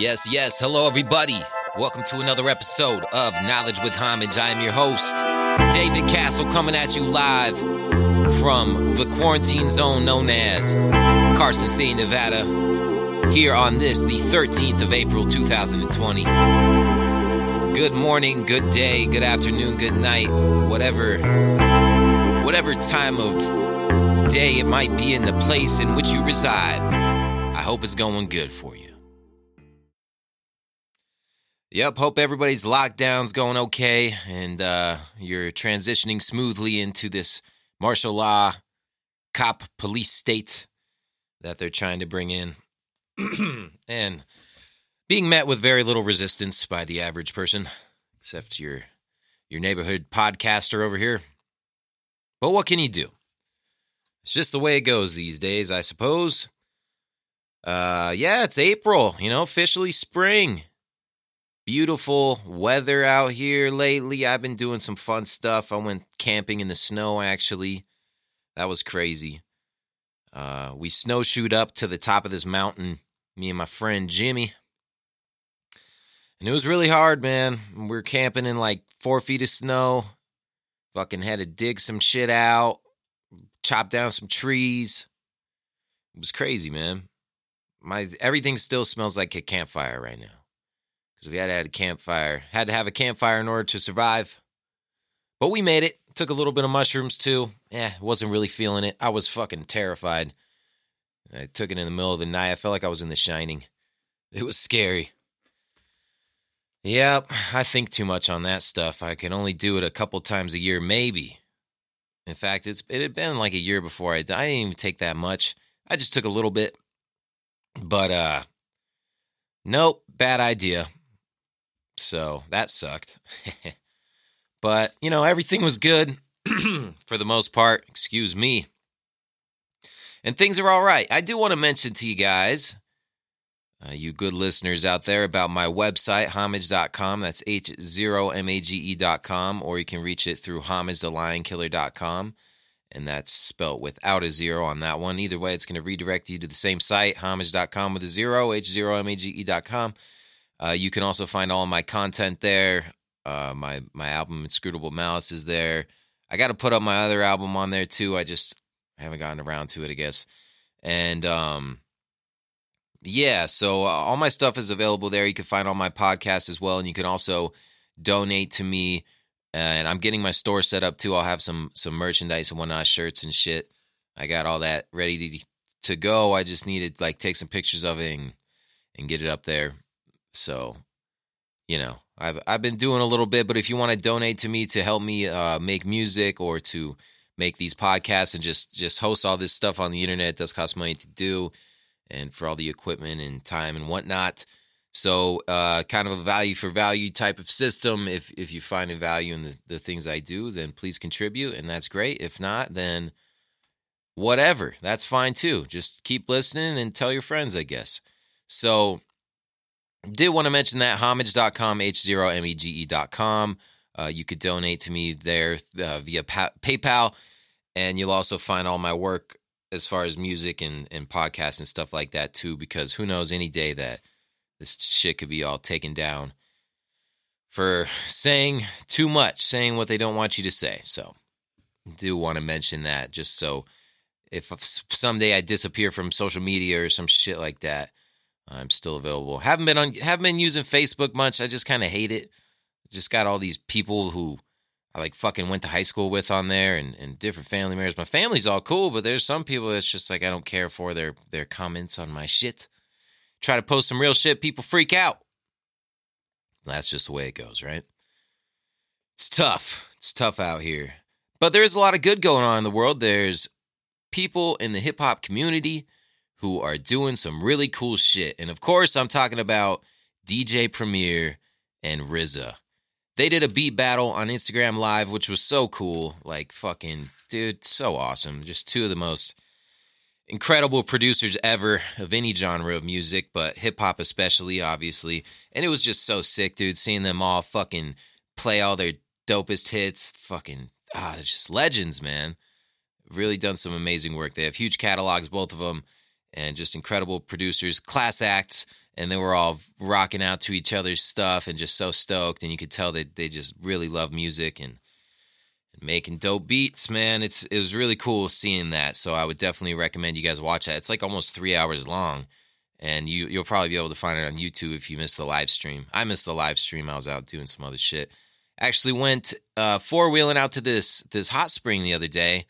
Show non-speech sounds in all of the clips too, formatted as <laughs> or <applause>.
Yes, yes. Hello, everybody. Welcome to another episode of Knowledge with Homage. I am your host, David Castle, coming at you live from the quarantine zone known as Carson City, Nevada, here on this, the 13th of April, 2020. Good morning, good day, good afternoon, good night, whatever, whatever time of day it might be in the place in which you reside. I hope it's going good for you. Yep, hope everybody's lockdown's going okay and uh, you're transitioning smoothly into this martial law cop police state that they're trying to bring in. <clears throat> and being met with very little resistance by the average person, except your your neighborhood podcaster over here. But what can you do? It's just the way it goes these days, I suppose. Uh yeah, it's April, you know, officially spring beautiful weather out here lately. I've been doing some fun stuff. I went camping in the snow actually. That was crazy. Uh, we snowshoed up to the top of this mountain, me and my friend Jimmy. And it was really hard, man. We were camping in like four feet of snow. Fucking had to dig some shit out, chop down some trees. It was crazy, man. My everything still smells like a campfire right now because we had to have a campfire. Had to have a campfire in order to survive. But we made it. Took a little bit of mushrooms too. Yeah, wasn't really feeling it. I was fucking terrified. I took it in the middle of the night. I felt like I was in The Shining. It was scary. Yep, I think too much on that stuff. I can only do it a couple times a year, maybe. In fact, it's it had been like a year before I, I didn't even take that much. I just took a little bit. But uh nope, bad idea. So that sucked. <laughs> but, you know, everything was good <clears throat> for the most part. Excuse me. And things are all right. I do want to mention to you guys, uh, you good listeners out there, about my website, homage.com. That's H0MAGE.com, or you can reach it through homagethelionkiller.com. And that's spelt without a zero on that one. Either way, it's going to redirect you to the same site, homage.com with a zero, H0MAGE.com. Uh, you can also find all my content there. Uh, my my album Inscrutable Malice is there. I got to put up my other album on there too. I just haven't gotten around to it, I guess. And um, yeah, so uh, all my stuff is available there. You can find all my podcasts as well, and you can also donate to me. And I'm getting my store set up too. I'll have some some merchandise and whatnot, shirts and shit. I got all that ready to to go. I just needed like take some pictures of it and, and get it up there. So, you know, I've I've been doing a little bit, but if you want to donate to me to help me uh, make music or to make these podcasts and just just host all this stuff on the internet, it does cost money to do, and for all the equipment and time and whatnot. So, uh, kind of a value for value type of system. If if you find a value in the, the things I do, then please contribute, and that's great. If not, then whatever, that's fine too. Just keep listening and tell your friends, I guess. So, did want to mention that homage.com, H0MEGE.com. Uh, you could donate to me there uh, via pa- PayPal, and you'll also find all my work as far as music and, and podcasts and stuff like that, too, because who knows any day that this shit could be all taken down for saying too much, saying what they don't want you to say. So, do want to mention that just so if someday I disappear from social media or some shit like that, I'm still available. Haven't been on haven't been using Facebook much. I just kind of hate it. Just got all these people who I like fucking went to high school with on there and, and different family members. My family's all cool, but there's some people that's just like I don't care for their their comments on my shit. Try to post some real shit, people freak out. That's just the way it goes, right? It's tough. It's tough out here. But there's a lot of good going on in the world. There's people in the hip hop community who are doing some really cool shit. And of course, I'm talking about DJ Premier and RZA. They did a beat battle on Instagram Live, which was so cool. Like, fucking, dude, so awesome. Just two of the most incredible producers ever of any genre of music, but hip hop especially, obviously. And it was just so sick, dude, seeing them all fucking play all their dopest hits. Fucking, ah, they're just legends, man. Really done some amazing work. They have huge catalogs, both of them and just incredible producers, class acts, and they were all rocking out to each other's stuff and just so stoked. And you could tell that they just really love music and, and making dope beats, man. It's it was really cool seeing that. So I would definitely recommend you guys watch that. It's like almost three hours long, and you you'll probably be able to find it on YouTube if you missed the live stream. I missed the live stream. I was out doing some other shit. Actually went uh, four wheeling out to this this hot spring the other day,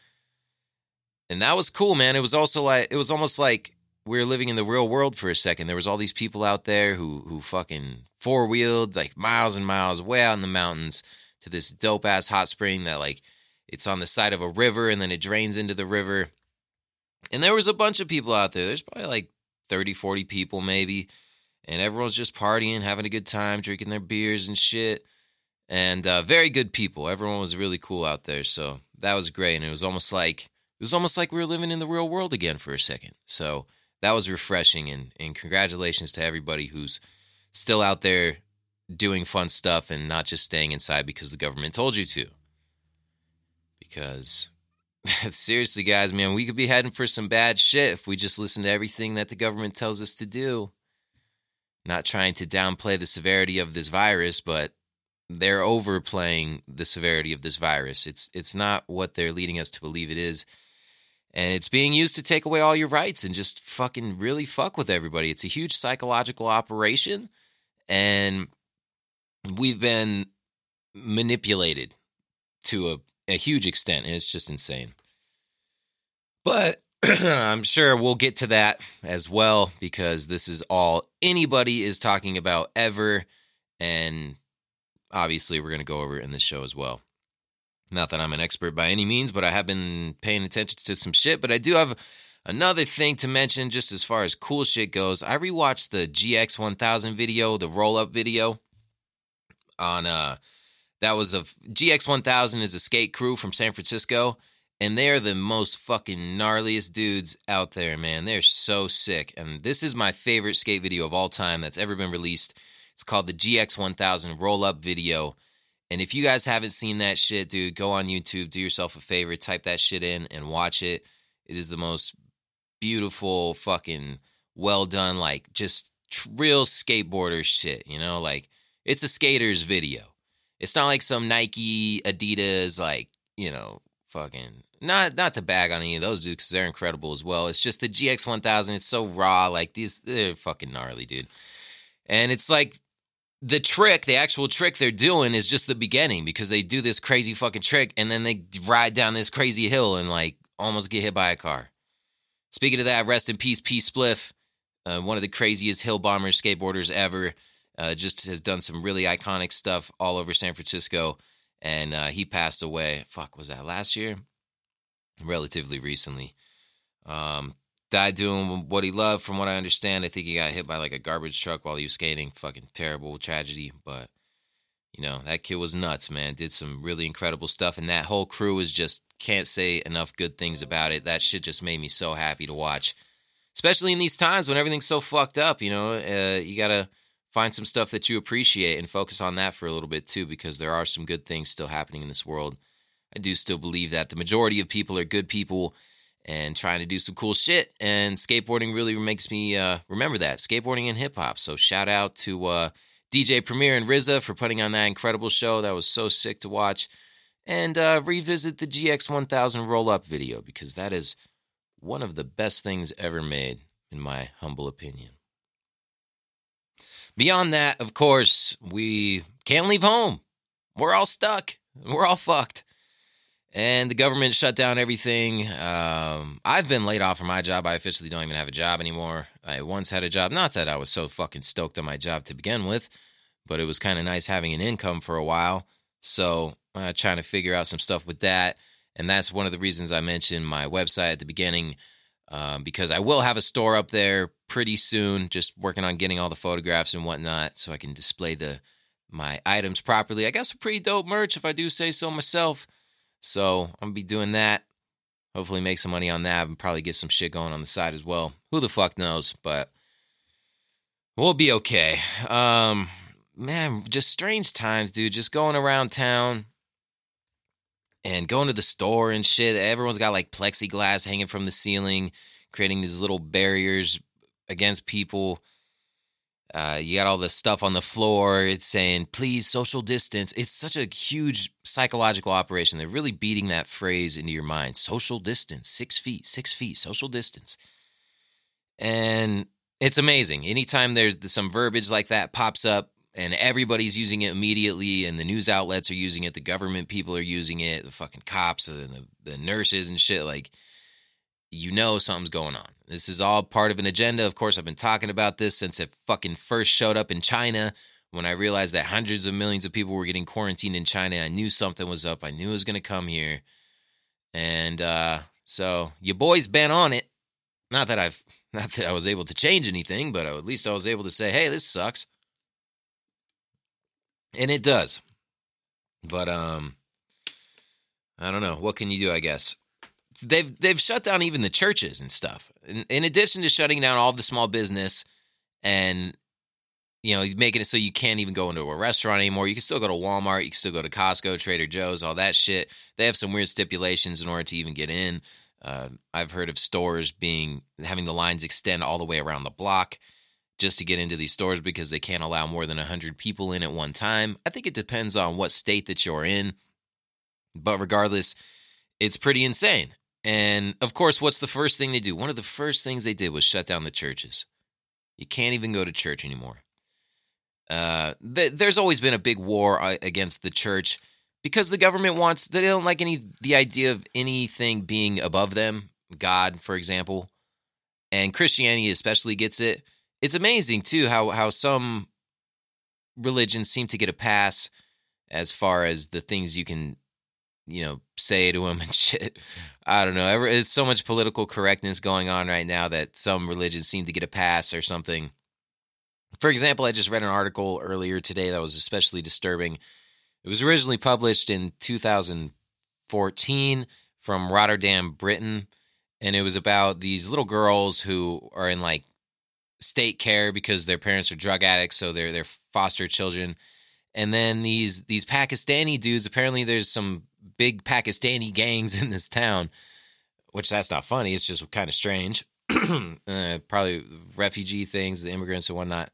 and that was cool, man. It was also like it was almost like we were living in the real world for a second. There was all these people out there who who fucking four wheeled like miles and miles way out in the mountains to this dope ass hot spring that like it's on the side of a river and then it drains into the river. And there was a bunch of people out there. There's probably like 30, 40 people maybe. And everyone's just partying, having a good time, drinking their beers and shit. And uh, very good people. Everyone was really cool out there. So that was great. And it was almost like it was almost like we were living in the real world again for a second. So that was refreshing and, and congratulations to everybody who's still out there doing fun stuff and not just staying inside because the government told you to. Because <laughs> seriously, guys, man, we could be heading for some bad shit if we just listen to everything that the government tells us to do. Not trying to downplay the severity of this virus, but they're overplaying the severity of this virus. It's it's not what they're leading us to believe it is and it's being used to take away all your rights and just fucking really fuck with everybody. It's a huge psychological operation, and we've been manipulated to a, a huge extent, and it's just insane. But <clears throat> I'm sure we'll get to that as well because this is all anybody is talking about ever, and obviously we're going to go over it in this show as well. Not that I'm an expert by any means, but I have been paying attention to some shit. But I do have another thing to mention just as far as cool shit goes. I rewatched the GX1000 video, the roll up video on uh that was a GX1000 is a skate crew from San Francisco and they're the most fucking gnarliest dudes out there, man. They're so sick. And this is my favorite skate video of all time that's ever been released. It's called the GX1000 roll up video. And if you guys haven't seen that shit, dude, go on YouTube, do yourself a favor, type that shit in and watch it. It is the most beautiful, fucking well done, like just real skateboarder shit, you know? Like it's a skater's video. It's not like some Nike, Adidas, like, you know, fucking not not to bag on any of those dudes because they're incredible as well. It's just the GX one thousand. It's so raw, like these they're fucking gnarly, dude. And it's like the trick, the actual trick they're doing is just the beginning because they do this crazy fucking trick and then they ride down this crazy hill and like almost get hit by a car. Speaking of that, rest in peace, P Spliff, uh, one of the craziest hill bombers, skateboarders ever. Uh, just has done some really iconic stuff all over San Francisco, and uh, he passed away. Fuck, was that last year? Relatively recently. Um, died doing what he loved, from what I understand. I think he got hit by like a garbage truck while he was skating. Fucking terrible tragedy. But, you know, that kid was nuts, man. Did some really incredible stuff. And that whole crew is just, can't say enough good things about it. That shit just made me so happy to watch. Especially in these times when everything's so fucked up, you know, uh, you got to find some stuff that you appreciate and focus on that for a little bit too, because there are some good things still happening in this world. I do still believe that the majority of people are good people and trying to do some cool shit. And skateboarding really makes me uh, remember that skateboarding and hip hop. So shout out to uh, DJ Premier and RZA for putting on that incredible show. That was so sick to watch. And uh, revisit the GX 1000 roll up video because that is one of the best things ever made, in my humble opinion. Beyond that, of course, we can't leave home. We're all stuck. We're all fucked and the government shut down everything. Um, I've been laid off from my job. I officially don't even have a job anymore. I once had a job. Not that I was so fucking stoked on my job to begin with, but it was kind of nice having an income for a while. So uh, trying to figure out some stuff with that. And that's one of the reasons I mentioned my website at the beginning, um, because I will have a store up there pretty soon. Just working on getting all the photographs and whatnot, so I can display the my items properly. I got some pretty dope merch, if I do say so myself. So I'm gonna be doing that. Hopefully make some money on that and probably get some shit going on the side as well. Who the fuck knows? But we'll be okay. Um man, just strange times, dude. Just going around town and going to the store and shit. Everyone's got like plexiglass hanging from the ceiling, creating these little barriers against people. Uh, you got all the stuff on the floor. It's saying, please social distance. It's such a huge psychological operation. They're really beating that phrase into your mind social distance, six feet, six feet, social distance. And it's amazing. Anytime there's some verbiage like that pops up and everybody's using it immediately, and the news outlets are using it, the government people are using it, the fucking cops and the, the nurses and shit, like, you know something's going on. This is all part of an agenda. Of course, I've been talking about this since it fucking first showed up in China. When I realized that hundreds of millions of people were getting quarantined in China, I knew something was up. I knew it was going to come here. And uh, so your boy's been on it. Not that I've, <laughs> not that I was able to change anything, but at least I was able to say, hey, this sucks. And it does. But, um, I don't know. What can you do, I guess? they've they've shut down even the churches and stuff. In, in addition to shutting down all the small business and you know making it so you can't even go into a restaurant anymore. You can still go to Walmart, you can still go to Costco, Trader Joe's, all that shit. They have some weird stipulations in order to even get in. Uh, I've heard of stores being having the lines extend all the way around the block just to get into these stores because they can't allow more than 100 people in at one time. I think it depends on what state that you're in. But regardless, it's pretty insane. And of course, what's the first thing they do? One of the first things they did was shut down the churches. You can't even go to church anymore. Uh, th- there's always been a big war uh, against the church because the government wants they don't like any the idea of anything being above them, God, for example, and Christianity especially gets it. It's amazing too how how some religions seem to get a pass as far as the things you can you know, say to them <laughs> and shit. I don't know. It's so much political correctness going on right now that some religions seem to get a pass or something. For example, I just read an article earlier today that was especially disturbing. It was originally published in 2014 from Rotherham, Britain, and it was about these little girls who are in like state care because their parents are drug addicts, so they're they're foster children. And then these these Pakistani dudes, apparently there's some big Pakistani gangs <laughs> in this town, which that's not funny. It's just kind of strange. <clears throat> uh, probably refugee things, the immigrants and whatnot,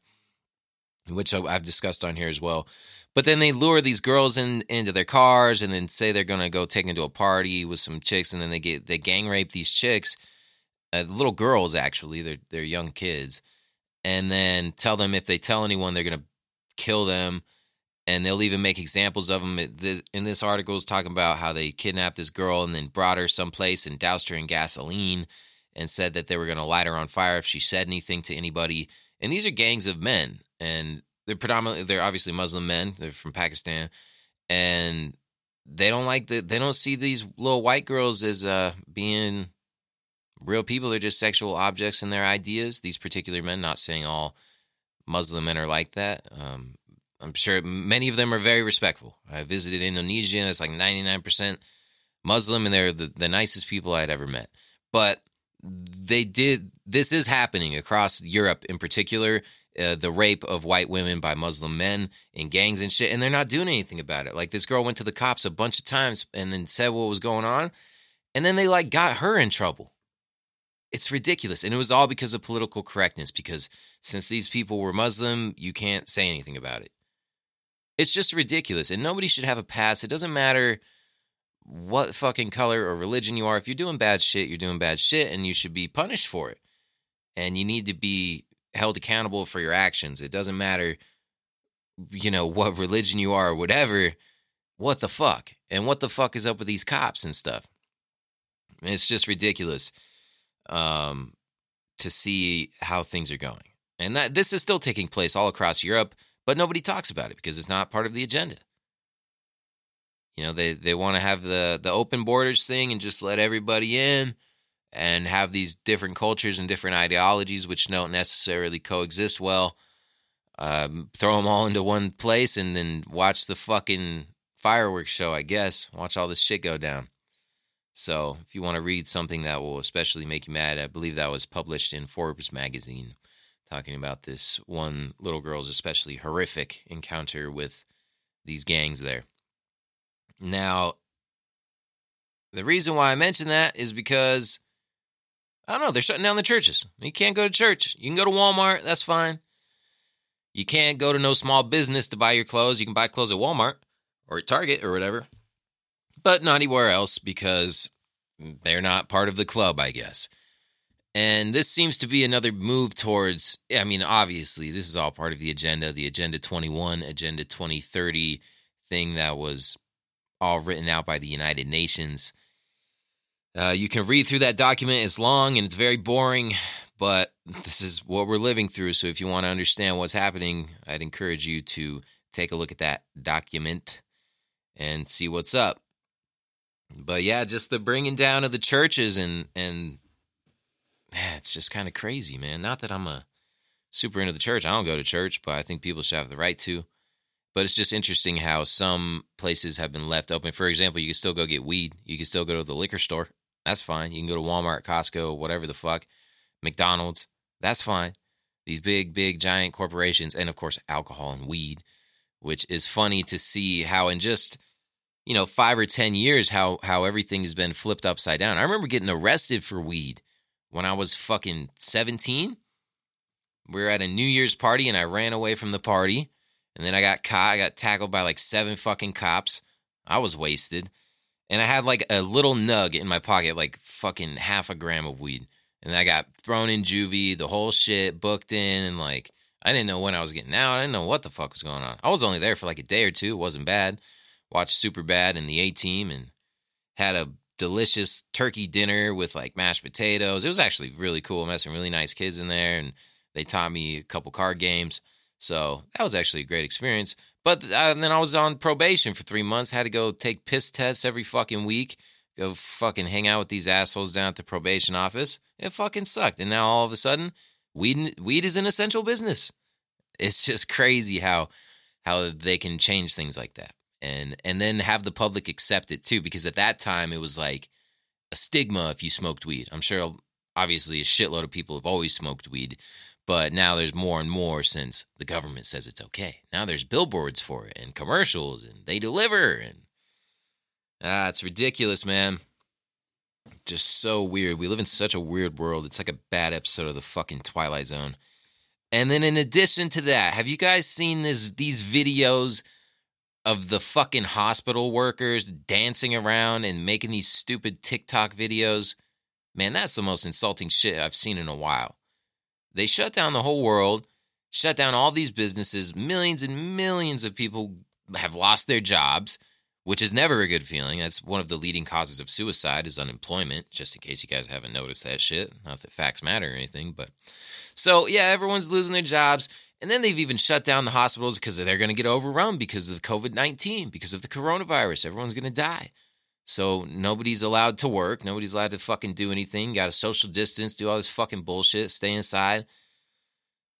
which I've discussed on here as well. But then they lure these girls in into their cars and then say they're gonna go take them to a party with some chicks, and then they get they gang rape these chicks, uh, little girls actually, they're they're young kids, and then tell them if they tell anyone they're gonna kill them and they'll even make examples of them. In this article, is talking about how they kidnapped this girl and then brought her someplace and doused her in gasoline and said that they were going to light her on fire if she said anything to anybody. And these are gangs of men, and they're predominantly they're obviously Muslim men. They're from Pakistan, and they don't like the they don't see these little white girls as uh being real people. They're just sexual objects in their ideas. These particular men, not saying all Muslim men are like that. Um, I'm sure many of them are very respectful. I visited Indonesia, and it's like 99% Muslim, and they're the, the nicest people I'd ever met. But they did, this is happening across Europe in particular. Uh, the rape of white women by Muslim men in gangs and shit, and they're not doing anything about it. Like this girl went to the cops a bunch of times and then said what was going on, and then they like got her in trouble. It's ridiculous. And it was all because of political correctness, because since these people were Muslim, you can't say anything about it. It's just ridiculous. And nobody should have a pass. It doesn't matter what fucking color or religion you are. If you're doing bad shit, you're doing bad shit and you should be punished for it. And you need to be held accountable for your actions. It doesn't matter, you know, what religion you are or whatever. What the fuck? And what the fuck is up with these cops and stuff? It's just ridiculous um, to see how things are going. And that this is still taking place all across Europe. But nobody talks about it because it's not part of the agenda. You know, they, they want to have the, the open borders thing and just let everybody in and have these different cultures and different ideologies which don't necessarily coexist well. Um, throw them all into one place and then watch the fucking fireworks show, I guess. Watch all this shit go down. So, if you want to read something that will especially make you mad, I believe that was published in Forbes magazine talking about this one little girl's especially horrific encounter with these gangs there. Now, the reason why I mention that is because I don't know, they're shutting down the churches. You can't go to church. You can go to Walmart, that's fine. You can't go to no small business to buy your clothes. You can buy clothes at Walmart or at Target or whatever, but not anywhere else because they're not part of the club, I guess. And this seems to be another move towards, I mean, obviously, this is all part of the agenda, the Agenda 21, Agenda 2030 thing that was all written out by the United Nations. Uh, you can read through that document. It's long and it's very boring, but this is what we're living through. So if you want to understand what's happening, I'd encourage you to take a look at that document and see what's up. But yeah, just the bringing down of the churches and and man, it's just kind of crazy, man. Not that I'm a super into the church. I don't go to church, but I think people should have the right to. But it's just interesting how some places have been left open. For example, you can still go get weed. You can still go to the liquor store. That's fine. You can go to Walmart, Costco, whatever the fuck, McDonald's. That's fine. These big, big, giant corporations, and of course, alcohol and weed, which is funny to see how in just you know five or ten years how how everything has been flipped upside down. I remember getting arrested for weed when I was fucking 17. We were at a New Year's party and I ran away from the party. And then I got caught. I got tackled by like seven fucking cops. I was wasted. And I had like a little nug in my pocket, like fucking half a gram of weed. And I got thrown in juvie, the whole shit, booked in, and like I didn't know when I was getting out. I didn't know what the fuck was going on. I was only there for like a day or two. It wasn't bad. Watched Super Bad and the A Team and had a delicious turkey dinner with like mashed potatoes. It was actually really cool. I met some really nice kids in there, and they taught me a couple card games. So that was actually a great experience. But uh, then I was on probation for three months. Had to go take piss tests every fucking week. Go fucking hang out with these assholes down at the probation office. It fucking sucked. And now all of a sudden, weed weed is an essential business. It's just crazy how how they can change things like that and and then have the public accept it too because at that time it was like a stigma if you smoked weed i'm sure obviously a shitload of people have always smoked weed but now there's more and more since the government says it's okay. Now there's billboards for it and commercials and they deliver and ah it's ridiculous man. Just so weird. We live in such a weird world. It's like a bad episode of the fucking twilight zone. And then in addition to that have you guys seen this these videos of the fucking hospital workers dancing around and making these stupid TikTok videos. Man, that's the most insulting shit I've seen in a while. They shut down the whole world, shut down all these businesses. Millions and millions of people have lost their jobs, which is never a good feeling. That's one of the leading causes of suicide is unemployment, just in case you guys haven't noticed that shit. Not that facts matter or anything, but so yeah, everyone's losing their jobs. And then they've even shut down the hospitals because they're going to get overrun because of COVID 19, because of the coronavirus. Everyone's going to die. So nobody's allowed to work. Nobody's allowed to fucking do anything. Got to social distance, do all this fucking bullshit, stay inside.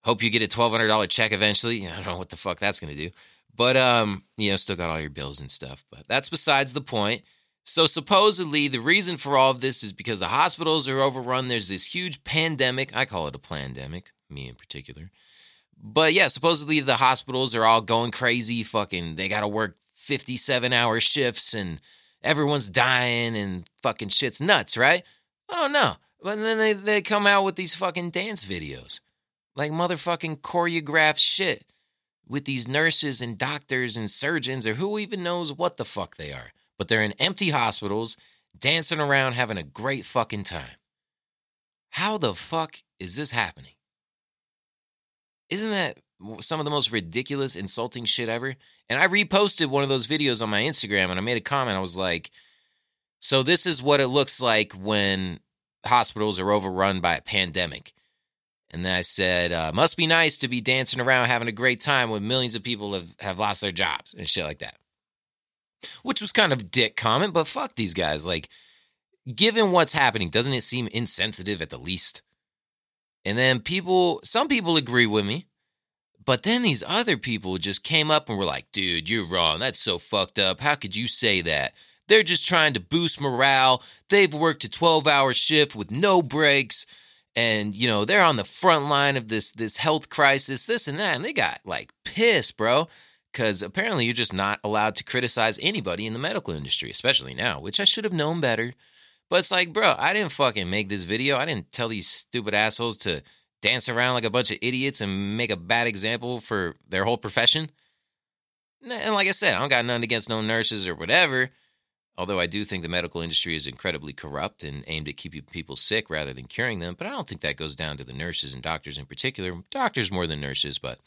Hope you get a $1,200 check eventually. <laughs> I don't know what the fuck that's going to do. But, um, you know, still got all your bills and stuff. But that's besides the point. So supposedly the reason for all of this is because the hospitals are overrun. There's this huge pandemic. I call it a pandemic, me in particular. But yeah, supposedly the hospitals are all going crazy. Fucking, they got to work 57 hour shifts and everyone's dying and fucking shit's nuts, right? Oh no. But then they, they come out with these fucking dance videos. Like motherfucking choreographed shit with these nurses and doctors and surgeons or who even knows what the fuck they are. But they're in empty hospitals, dancing around, having a great fucking time. How the fuck is this happening? Isn't that some of the most ridiculous, insulting shit ever? And I reposted one of those videos on my Instagram and I made a comment. I was like, so this is what it looks like when hospitals are overrun by a pandemic. And then I said, uh, must be nice to be dancing around having a great time when millions of people have, have lost their jobs and shit like that. Which was kind of dick comment, but fuck these guys. Like, given what's happening, doesn't it seem insensitive at the least? And then people, some people agree with me, but then these other people just came up and were like, dude, you're wrong. That's so fucked up. How could you say that? They're just trying to boost morale. They've worked a 12 hour shift with no breaks. And, you know, they're on the front line of this this health crisis, this and that. And they got like pissed, bro. Because apparently you're just not allowed to criticize anybody in the medical industry, especially now, which I should have known better. But it's like, bro, I didn't fucking make this video. I didn't tell these stupid assholes to dance around like a bunch of idiots and make a bad example for their whole profession. And like I said, I don't got nothing against no nurses or whatever. Although I do think the medical industry is incredibly corrupt and aimed at keeping people sick rather than curing them. But I don't think that goes down to the nurses and doctors in particular. Doctors more than nurses. But,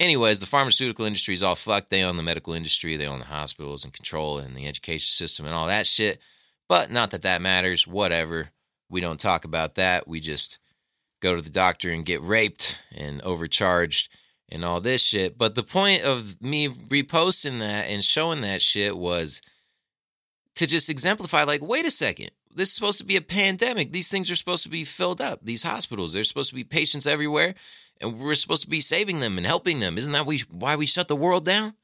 anyways, the pharmaceutical industry is all fucked. They own the medical industry, they own the hospitals and control and the education system and all that shit. But not that that matters. Whatever. We don't talk about that. We just go to the doctor and get raped and overcharged and all this shit. But the point of me reposting that and showing that shit was to just exemplify like, wait a second, this is supposed to be a pandemic. These things are supposed to be filled up. These hospitals, there's supposed to be patients everywhere, and we're supposed to be saving them and helping them. Isn't that we, why we shut the world down?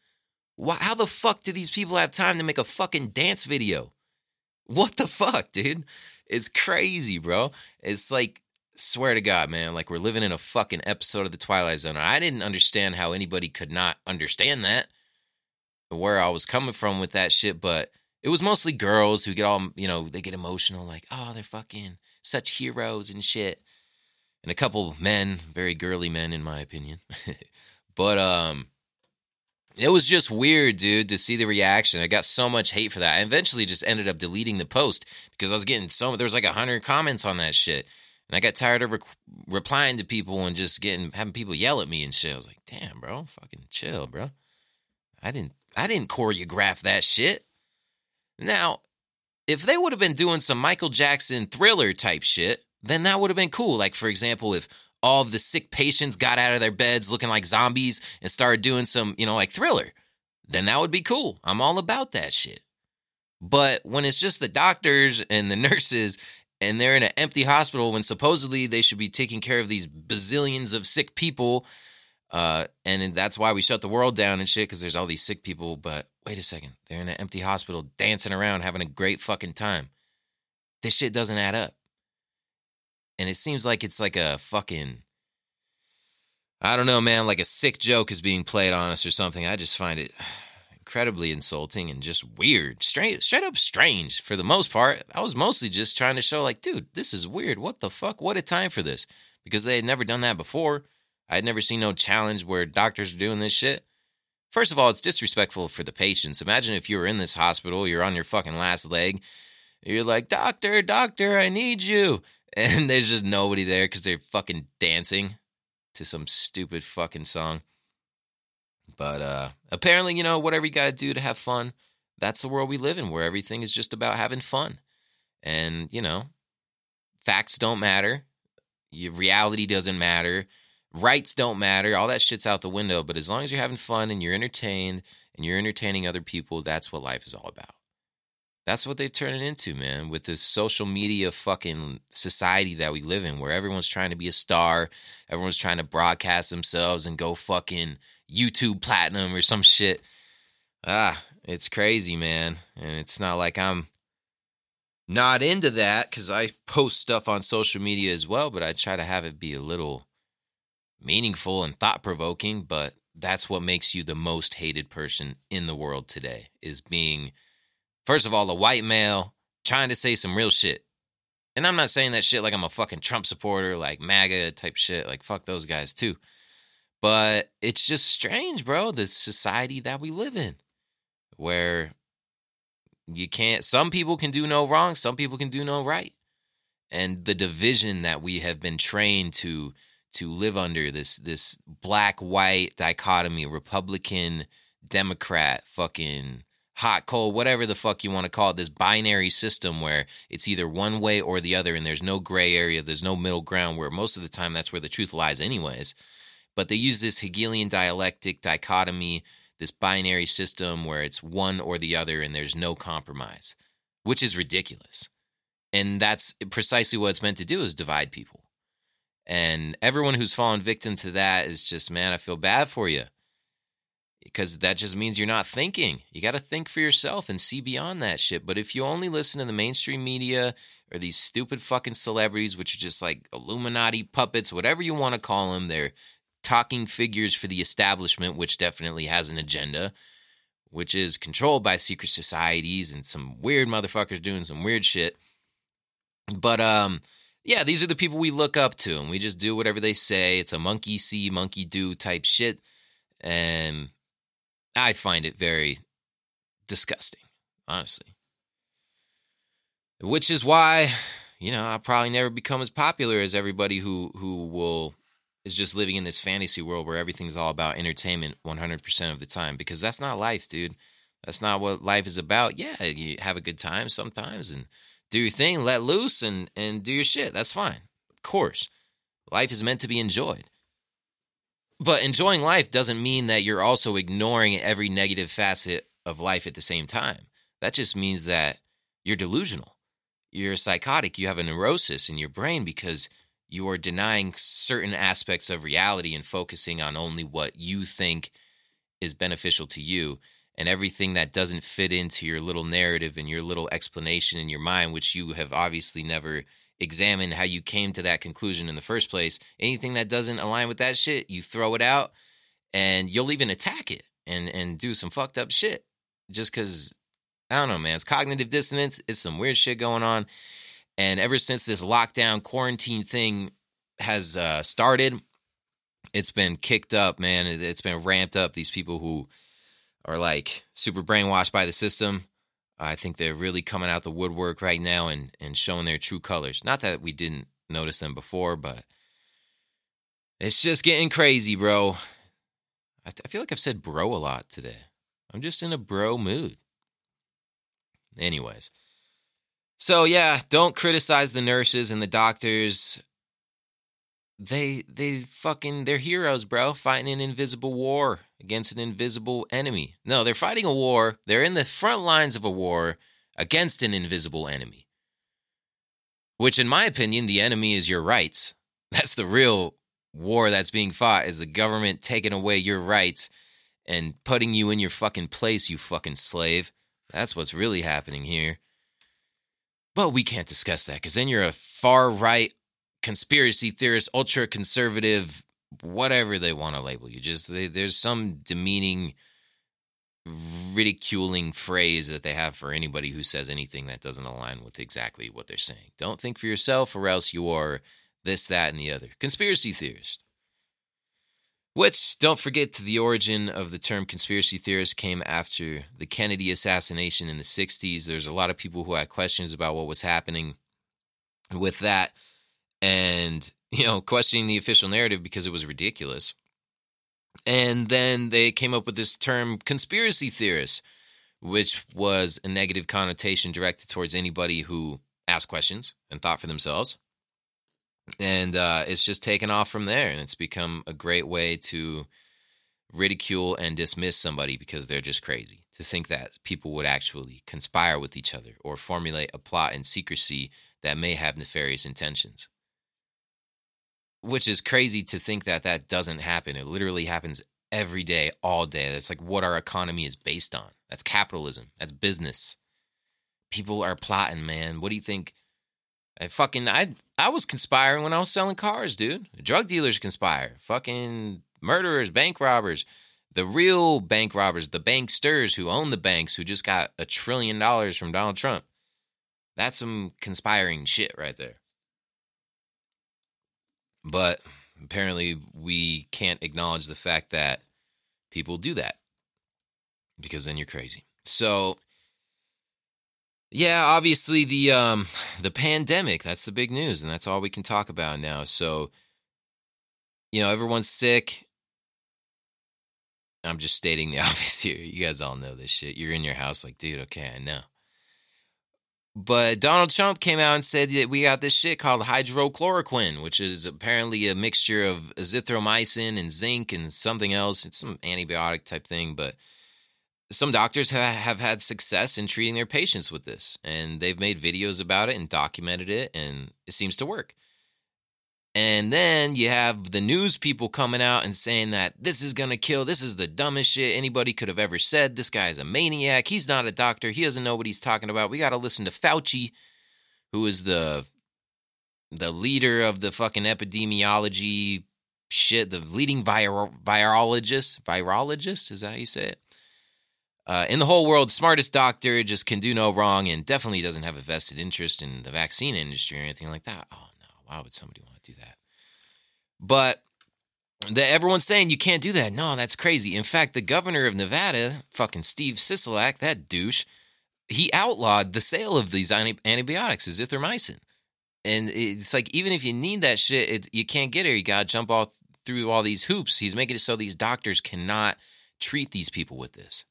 Why, how the fuck do these people have time to make a fucking dance video? What the fuck, dude? It's crazy, bro. It's like, swear to God, man, like we're living in a fucking episode of The Twilight Zone. I didn't understand how anybody could not understand that, where I was coming from with that shit, but it was mostly girls who get all you know they get emotional like oh they're fucking such heroes and shit and a couple men very girly men in my opinion <laughs> but um it was just weird dude to see the reaction i got so much hate for that i eventually just ended up deleting the post because i was getting so there was like a hundred comments on that shit and i got tired of re- replying to people and just getting having people yell at me and shit i was like damn bro fucking chill bro i didn't i didn't choreograph that shit now, if they would have been doing some Michael Jackson thriller type shit, then that would have been cool. Like, for example, if all the sick patients got out of their beds looking like zombies and started doing some, you know, like thriller, then that would be cool. I'm all about that shit. But when it's just the doctors and the <laughs> nurses and they're in an empty hospital when supposedly they should be taking care of these bazillions of sick people, uh, and that's why we shut the world down and shit because there's all these sick people. But wait a second, they're in an empty hospital dancing around having a great fucking time. This shit doesn't add up. And it seems like it's like a fucking I don't know, man, like a sick joke is being played on us or something. I just find it incredibly insulting and just weird. Straight straight up strange for the most part. I was mostly just trying to show like, dude, this is weird. What the fuck? What a time for this. Because they had never done that before. I had never seen no challenge where doctors are doing this shit. First of all, it's disrespectful for the patients. Imagine if you were in this hospital, you're on your fucking last leg, you're like, Doctor, doctor, I need you. <laughs> And there's just nobody there because they're fucking dancing to some stupid fucking song. But uh apparently, you know, whatever you gotta do to have fun, that's the world we live in where everything is just about having fun. And, you know, facts don't matter. Your reality doesn't matter rights don't matter. All that shit's out the window. But as long as you're having fun and you're entertained and you're entertaining other people, that's what life is all about. That's what they've turned it into, man, with this social media fucking society that we live in where everyone's trying to be a star, everyone's trying to broadcast themselves and go fucking YouTube platinum or some shit. Ah, it's crazy, man. And it's not like I'm not into that because I post stuff on social media as well, but I try to have it be a little meaningful and thought provoking, but that's what makes you the most hated person in the world today is being, first of all, a white male trying to say some real shit. And I'm not saying that shit like I'm a fucking Trump supporter, like MAGA type shit. Like, fuck those guys too. But it's just strange, bro, the society that we live in where you can't, some people can do no wrong, some people can do no right. And the division that we have been trained to to live under this this black white dichotomy, Republican, Democrat, fucking hot cold, whatever the fuck you want to call it, this binary system where it's either one way or the other, and there's no gray area, there's no middle ground. Where most of the time that's where the truth lies, anyways. But they use this Hegelian dialectic dichotomy, this binary system where it's one or the other, and there's no compromise, which is ridiculous. And that's precisely what it's meant to do: is divide people. And everyone who's fallen victim to that is just, man, I feel bad for you. Because that just means you're not thinking. You got to think for yourself and see beyond that shit. But if you only listen to the mainstream media or these stupid fucking celebrities, which are just like Illuminati puppets, whatever you want to call them, they're talking figures for the establishment, which definitely has an agenda, which is controlled by secret societies and some weird motherfuckers doing some weird shit. But um, yeah, these are the people we look up to, and we just do whatever they say. It's a monkey see, monkey do type shit. And I find it very disgusting, honestly. Which is why, you know, I'll probably never become as popular as everybody who who will is just living in this fantasy world where everything's all about entertainment 100% of the time because that's not life, dude. That's not what life is about. Yeah, you have a good time sometimes and do your thing, let loose and and do your shit. That's fine. Of course. Life is meant to be enjoyed. But enjoying life doesn't mean that you're also ignoring every negative facet of life at the same time. That just means that you're delusional. You're psychotic. You have a neurosis in your brain because you are denying certain aspects of reality and focusing on only what you think is beneficial to you and everything that doesn't fit into your little narrative and your little explanation in your mind which you have obviously never examined how you came to that conclusion in the first place anything that doesn't align with that shit you throw it out and you'll even attack it and and do some fucked up shit just cuz I don't know man it's cognitive dissonance it's some weird shit going on and ever since this lockdown quarantine thing has uh, started, it's been kicked up, man. It's been ramped up. These people who are like super brainwashed by the system, I think they're really coming out the woodwork right now and and showing their true colors. Not that we didn't notice them before, but it's just getting crazy, bro. I, th- I feel like I've said bro a lot today. I'm just in a bro mood. Anyways, so yeah, don't criticize the nurses and the doctors. They they fucking they're heroes, bro, fighting an invisible war against an invisible enemy. No, they're fighting a war. They're in the front lines of a war against an invisible enemy. Which in my opinion, the enemy is your rights. <laughs> That's the real war that's being fought is the government taking away your rights and putting you in your fucking place, you fucking slave. That's what's really happening here. But we can't discuss that because then you're a far right conspiracy theorist, ultra conservative, whatever they want to label you. Just they, there's some demeaning, ridiculing phrase that they have for anybody who says anything that doesn't align with exactly what they're saying. Don't think for yourself, or else you are this, that, and the other. Conspiracy theorist. Which, don't forget, to the origin of the term conspiracy theorist came after the Kennedy assassination in the 60s. There's a lot of people who had questions about what was happening with that and, you know, questioning the official narrative because it was ridiculous. And then they came up with this term conspiracy theorist, which was a negative connotation directed towards anybody who asked questions and thought for themselves and uh, it's just taken off from there and it's become a great way to ridicule and dismiss somebody because they're just crazy. To think that people would actually conspire with each other or formulate a plot in secrecy that may have nefarious intentions. Which is crazy to think that that doesn't happen. It literally happens every day all day. That's like what our economy is based on. That's capitalism. That's business. People are plotting man. What do you think I fucking I I was conspiring when I was selling cars, dude. Drug dealers conspire. Fucking murderers, bank robbers. The real bank robbers, the banksters who own the banks who just got a trillion dollars from Donald Trump. That's some conspiring shit right there. But apparently we can't acknowledge the fact that people do that because then you're crazy. So yeah, obviously the um <sighs> the pandemic, that's the big news and that's all we can talk about now. So you know, everyone's sick. I'm just stating the <laughs> obvious here. You guys all know this shit. You're in your house like, dude, okay, I know. But Donald Trump came out and said that we got this shit called hydrochloroquine, which is apparently a mixture of azithromycin and zinc and something else. It's some antibiotic type thing, but some doctors have had success in treating their patients with this, and they've made videos about it and documented it, and it seems to work. And then you have the news people coming out and saying that this is going to kill, this is the dumbest shit anybody could have ever said. This guy is a maniac. He's not a doctor. He doesn't know what he's talking about. We got to listen to Fauci, who is the the leader of the fucking epidemiology shit, the leading vir- virologist. Virologist, is that how you say it? Uh, in the whole world, smartest doctor just can do no wrong and definitely doesn't have a vested interest in the vaccine industry or anything like that. Oh no, Why would somebody want to do that? But that everyone's saying you can't do that. No, that's crazy. In fact, the governor of Nevada, fucking Steve Sisolak, that douche, he outlawed the sale of these antibiotics, azithromycin. And it's like even if you need that shit, it, you can't get it. You gotta jump off through all these hoops. He's making it so these doctors cannot treat these people with this.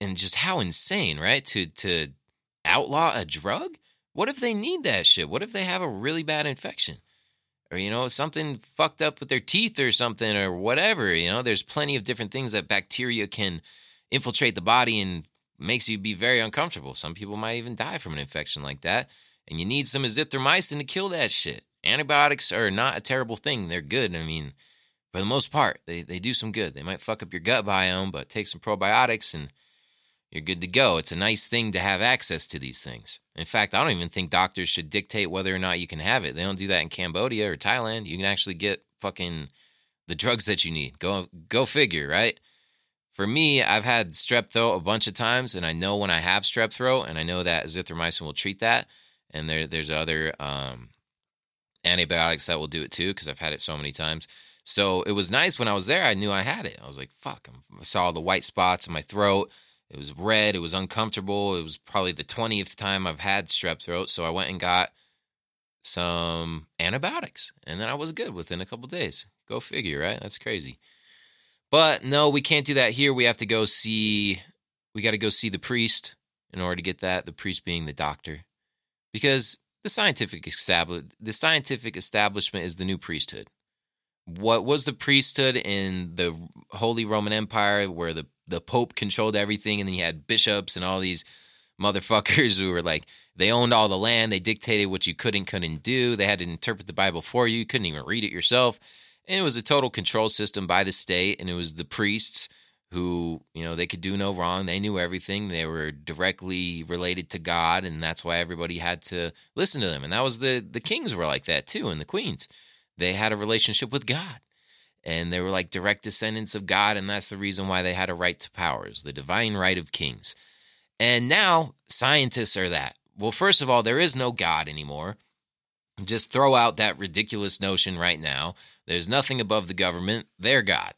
And just how insane, right? To to outlaw a drug? What if they need that shit? What if they have a really bad infection? Or, you know, something fucked up with their teeth or something or whatever. You know, there's plenty of different things that bacteria can infiltrate the body and makes you be very uncomfortable. Some people might even die from an infection like that. And you need some azithromycin to kill that shit. Antibiotics are not a terrible thing. They're good. I mean, for the most part, they, they do some good. They might fuck up your gut biome, but take some probiotics and you're good to go. It's a nice thing to have access to these things. In fact, I don't even think doctors should dictate whether or not you can have it. They don't do that in Cambodia or Thailand. You can actually get fucking the drugs that you need. Go go figure, right? For me, I've had strep throat a bunch of times, and I know when I have strep throat, and I know that azithromycin will treat that. And there, there's other um, antibiotics that will do it too, because I've had it so many times. So it was nice when I was there. I knew I had it. I was like, "Fuck!" I saw the white spots in my throat. It was red. It was uncomfortable. It was probably the twentieth time I've had strep throat. So I went and got some antibiotics, and then I was good within a couple days. Go figure, right? That's crazy. But no, we can't do that here. We have to go see. We got to go see the priest in order to get that. The priest being the doctor, because the scientific establish the scientific establishment is the new priesthood. What was the priesthood in the Holy Roman Empire, where the the Pope controlled everything, and then you had bishops and all these motherfuckers <laughs> who were like they owned all the land. They dictated what you could and couldn't do. They had to interpret the Bible for you. You couldn't even read it yourself and it was a total control system by the state and it was the priests who you know they could do no wrong they knew everything they were directly related to god and that's why everybody had to listen to them and that was the the kings were like that too and the queens they had a relationship with god and they were like direct descendants of god and that's the reason why they had a right to powers the divine right of kings and now scientists are that well first of all there is no god anymore just throw out that ridiculous notion right now there's nothing above the government. They're God.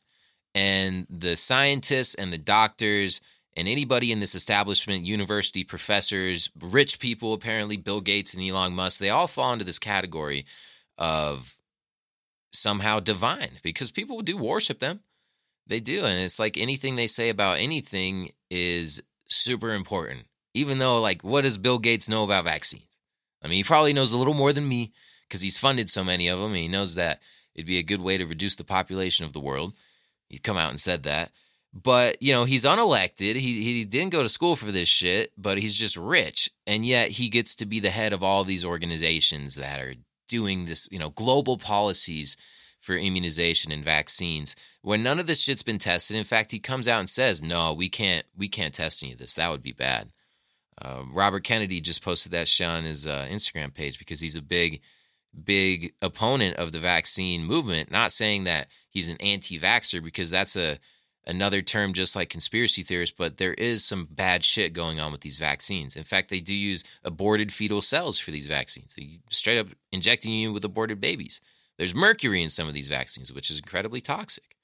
And the scientists and the doctors and anybody in this establishment, university professors, rich people, apparently Bill Gates and Elon Musk, they all fall into this category of somehow divine because people do worship them. They do. And it's like anything they say about anything is super important. Even though, like, what does Bill Gates know about vaccines? I mean, he probably knows a little more than me because he's funded so many of them. And he knows that It'd be a good way to reduce the population of the world. He's come out and said that. But, you know, he's unelected. He, he didn't go to school for this shit, but he's just rich. And yet he gets to be the head of all these organizations that are doing this, you know, global policies for immunization and vaccines when none of this shit's been tested. In fact, he comes out and says, "No, we can't. We can't test any of this. That would be bad." Uh, Robert Kennedy just posted that shit on his uh, Instagram page because he's a big big opponent of the vaccine movement. Not saying that he's an anti-vaxxer because that's a another term just like conspiracy theorists, but there is some bad shit going on with these vaccines. In fact, they do use aborted fetal cells for these vaccines. They straight up injecting you with aborted babies. There's mercury in some of these vaccines, which is incredibly toxic.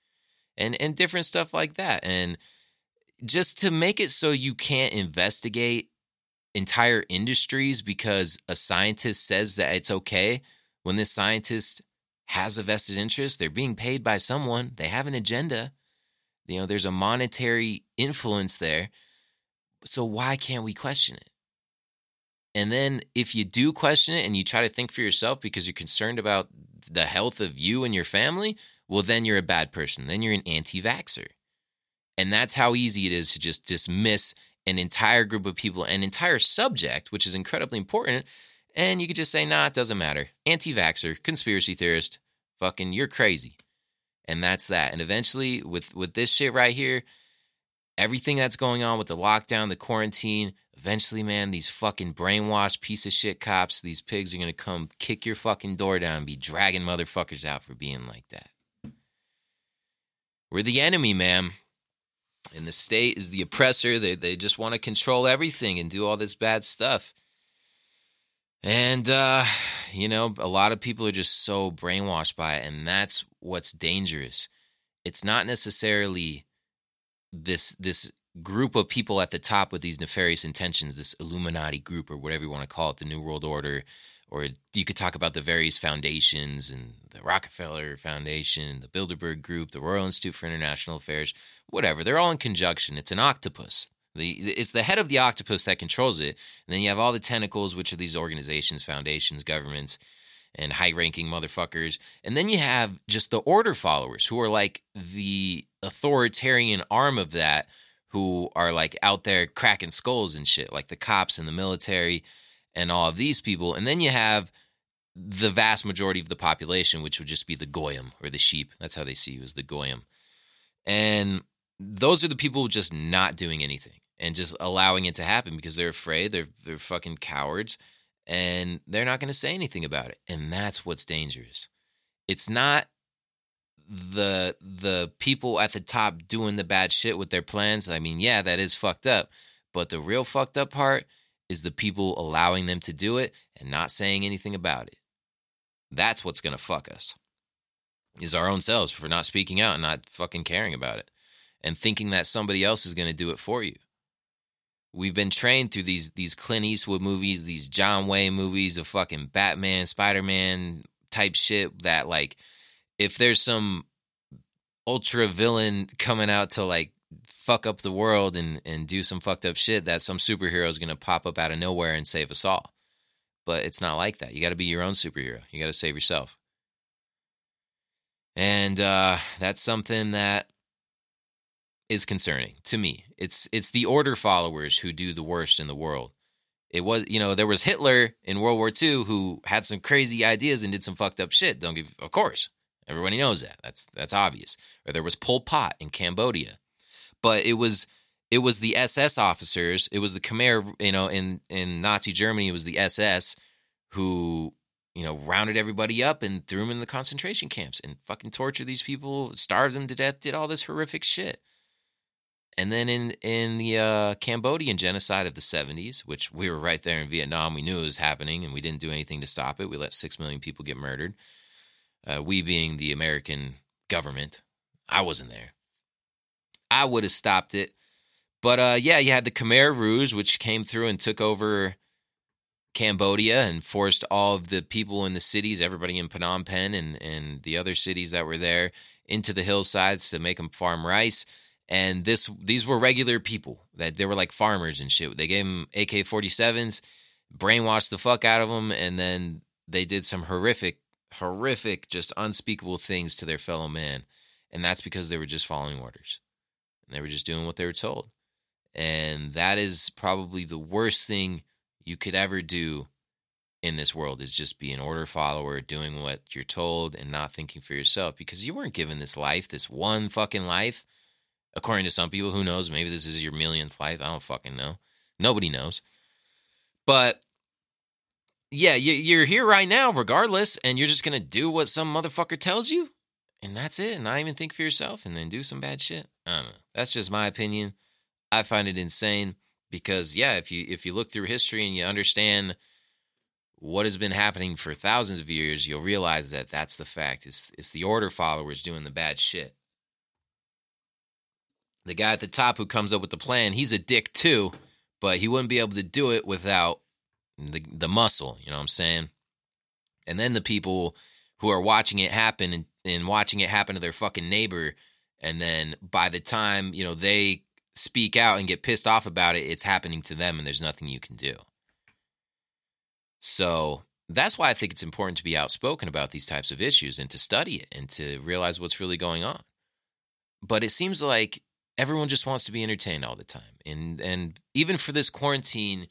And and different stuff like that. And just to make it so you can't investigate entire industries because a scientist says that it's okay when this scientist has a vested interest, they're being paid by someone, they have an agenda. You know, there's a monetary influence there. So why can't we question it? And then if you do question it and you try to think for yourself because you're concerned about the health of you and your family, well, then you're a bad person. Then you're an anti vaxxer. And that's how easy it is to just dismiss an entire group of people, an entire subject, which is incredibly important, and you could just say, nah, it doesn't matter. Anti vaxxer, conspiracy theorist, fucking, you're crazy. And that's that. And eventually, with, with this shit right here, everything that's going on with the lockdown, the quarantine, eventually, man, these fucking brainwashed piece of shit cops, these pigs are gonna come kick your fucking door down and be dragging motherfuckers out for being like that. We're the enemy, man. And the state is the oppressor. They, they just want to control everything and do all this bad stuff. And, uh, you know, a lot of people are just so brainwashed by it. And that's what's dangerous. It's not necessarily this, this group of people at the top with these nefarious intentions, this Illuminati group or whatever you want to call it, the New World Order, or you could talk about the various foundations and the Rockefeller Foundation, the Bilderberg Group, the Royal Institute for International Affairs, whatever. They're all in conjunction. It's an octopus. The, it's the head of the octopus that controls it. And then you have all the tentacles, which are these organizations, foundations, governments, and high ranking motherfuckers. And then you have just the order followers who are like the authoritarian arm of that, who are like out there cracking skulls and shit, like the cops and the military and all of these people. And then you have the vast majority of the population, which would just be the goyim or the sheep. That's how they see you as the goyim. And those are the people just not doing anything and just allowing it to happen because they're afraid. They're they're fucking cowards and they're not going to say anything about it. And that's what's dangerous. It's not the the people at the top doing the bad shit with their plans. I mean, yeah, that is fucked up. But the real fucked up part is the people allowing them to do it and not saying anything about it. That's what's going to fuck us. Is our own selves for not speaking out and not fucking caring about it and thinking that somebody else is going to do it for you. We've been trained through these these Clint Eastwood movies, these John Wayne movies of fucking Batman, Spider-Man type shit that like if there's some ultra villain coming out to like fuck up the world and and do some fucked up shit that some superhero is going to pop up out of nowhere and save us all. But it's not like that. You got to be your own superhero. You got to save yourself. And uh, that's something that is concerning to me. It's it's the order followers who do the worst in the world. It was, you know, there was Hitler in World War II who had some crazy ideas and did some fucked up shit. Don't give, of course, everybody knows that. That's that's obvious. Or there was Pol Pot in Cambodia but it was it was the SS officers. It was the Khmer, you know, in in Nazi Germany, it was the SS who you know rounded everybody up and threw them in the concentration camps and fucking tortured these people, starved them to death, did all this horrific shit. And then in in the uh, Cambodian genocide of the 70s, which we were right there in Vietnam, we knew it was happening, and we didn't do anything to stop it. We let six million people get murdered. Uh, we being the American government, I wasn't there. I would have stopped it. But uh, yeah, you had the Khmer Rouge, which came through and took over Cambodia and forced all of the people in the cities, everybody in Phnom Penh and, and the other cities that were there, into the hillsides to make them farm rice. And this these were regular people that they were like farmers and shit. They gave them AK 47s, brainwashed the fuck out of them, and then they did some horrific, horrific, just unspeakable things to their fellow man. And that's because they were just following orders. And they were just doing what they were told. And that is probably the worst thing you could ever do in this world is just be an order follower, doing what you're told and not thinking for yourself because you weren't given this life, this one fucking life. According to some people, who knows? Maybe this is your millionth life. I don't fucking know. Nobody knows. But yeah, you're here right now, regardless, and you're just gonna do what some motherfucker tells you, and that's it. And not even think for yourself, and then do some bad shit. I don't know. That's just my opinion. I find it insane because yeah, if you if you look through history and you understand what has been happening for thousands of years, you'll realize that that's the fact. It's it's the order followers doing the bad shit. The guy at the top who comes up with the plan, he's a dick too, but he wouldn't be able to do it without the the muscle, you know what I'm saying? And then the people who are watching it happen and, and watching it happen to their fucking neighbor and then by the time you know they speak out and get pissed off about it it's happening to them and there's nothing you can do so that's why i think it's important to be outspoken about these types of issues and to study it and to realize what's really going on but it seems like everyone just wants to be entertained all the time and and even for this quarantine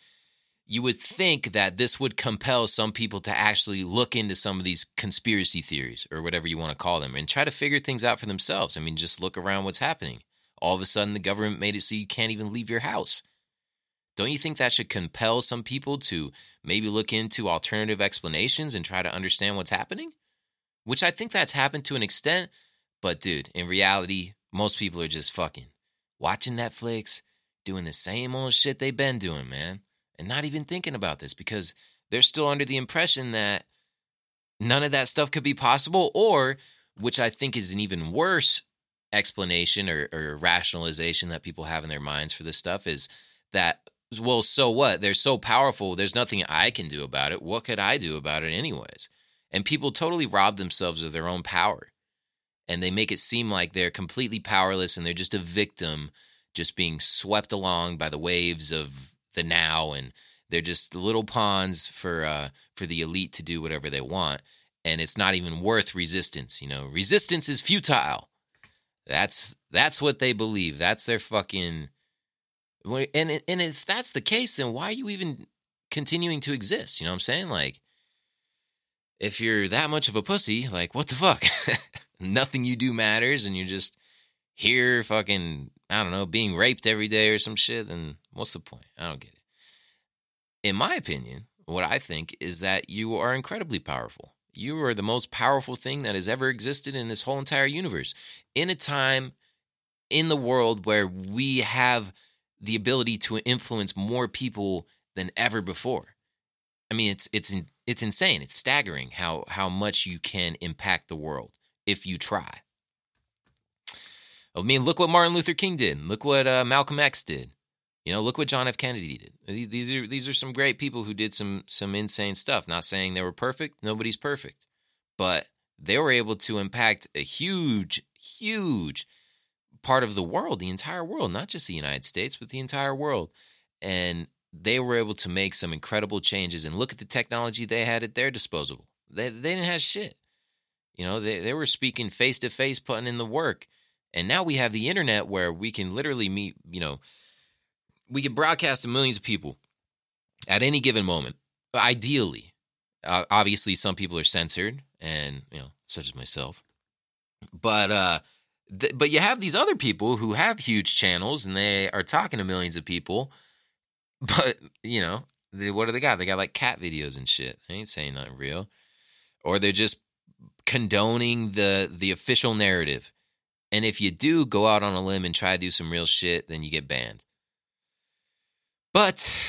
you would think that this would compel some people to actually look into some of these conspiracy theories or whatever you want to call them and try to figure things out for themselves. I mean, just look around what's happening. All of a sudden, the government made it so you can't even leave your house. Don't you think that should compel some people to maybe look into alternative explanations and try to understand what's happening? Which I think that's happened to an extent, but dude, in reality, most people are just fucking watching Netflix, doing the same old shit they've been doing, man and not even thinking about this because they're still under the impression that none of that stuff could be possible, or which I think is an even worse explanation or, or rationalization that people have in their minds for this stuff is that well so what? They're so powerful there's nothing i can do about it. What could i do about it anyways? And people totally rob themselves of their own power and they make it seem like they're completely powerless and they're just a victim just being swept along by the waves of the now and they're just little pawns for uh, for the elite to do whatever they want and it's not even worth resistance you know? Resistance is futile. That's that's what they believe. That's their fucking and and if that's the case then why are you even continuing to exist? You know what i'm saying? Like if you're that much of a pussy like what the fuck <laughs> nothing you do matters and you're just here fucking I don't know, being raped every day or some shit, then what's the point? I don't get it. In my opinion, what I think is that you are incredibly powerful. You are the most powerful thing that has ever existed in this whole entire universe. In a time in the world where we have the ability to influence more people than ever before. I mean, it's it's it's insane. It's staggering how how much you can impact the world if you try. I mean, look what Martin Luther King did. Look what uh, Malcolm X did. You know, look what John F. Kennedy did. These are these are some great people who did some some insane stuff. Not saying they were perfect. Nobody's perfect, but they were able to impact a huge, huge part of the world, the entire world, not just the United States, but the entire world. And they were able to make some incredible changes. And look at the technology they had at their disposal. They they didn't have shit. You know, they, they were speaking face to face, putting in the work. And now we have the internet where we can literally meet, you know, we can broadcast to millions of people at any given moment. Ideally, uh, obviously, some people are censored, and you know, such as myself. But uh, th- but you have these other people who have huge channels, and they are talking to millions of people. <laughs> But you know, they, what do they got? They got like cat videos and shit. They ain't saying nothing real, or they're just condoning the the official narrative. And if you do go out on a limb and try to do some real shit, then you get banned. But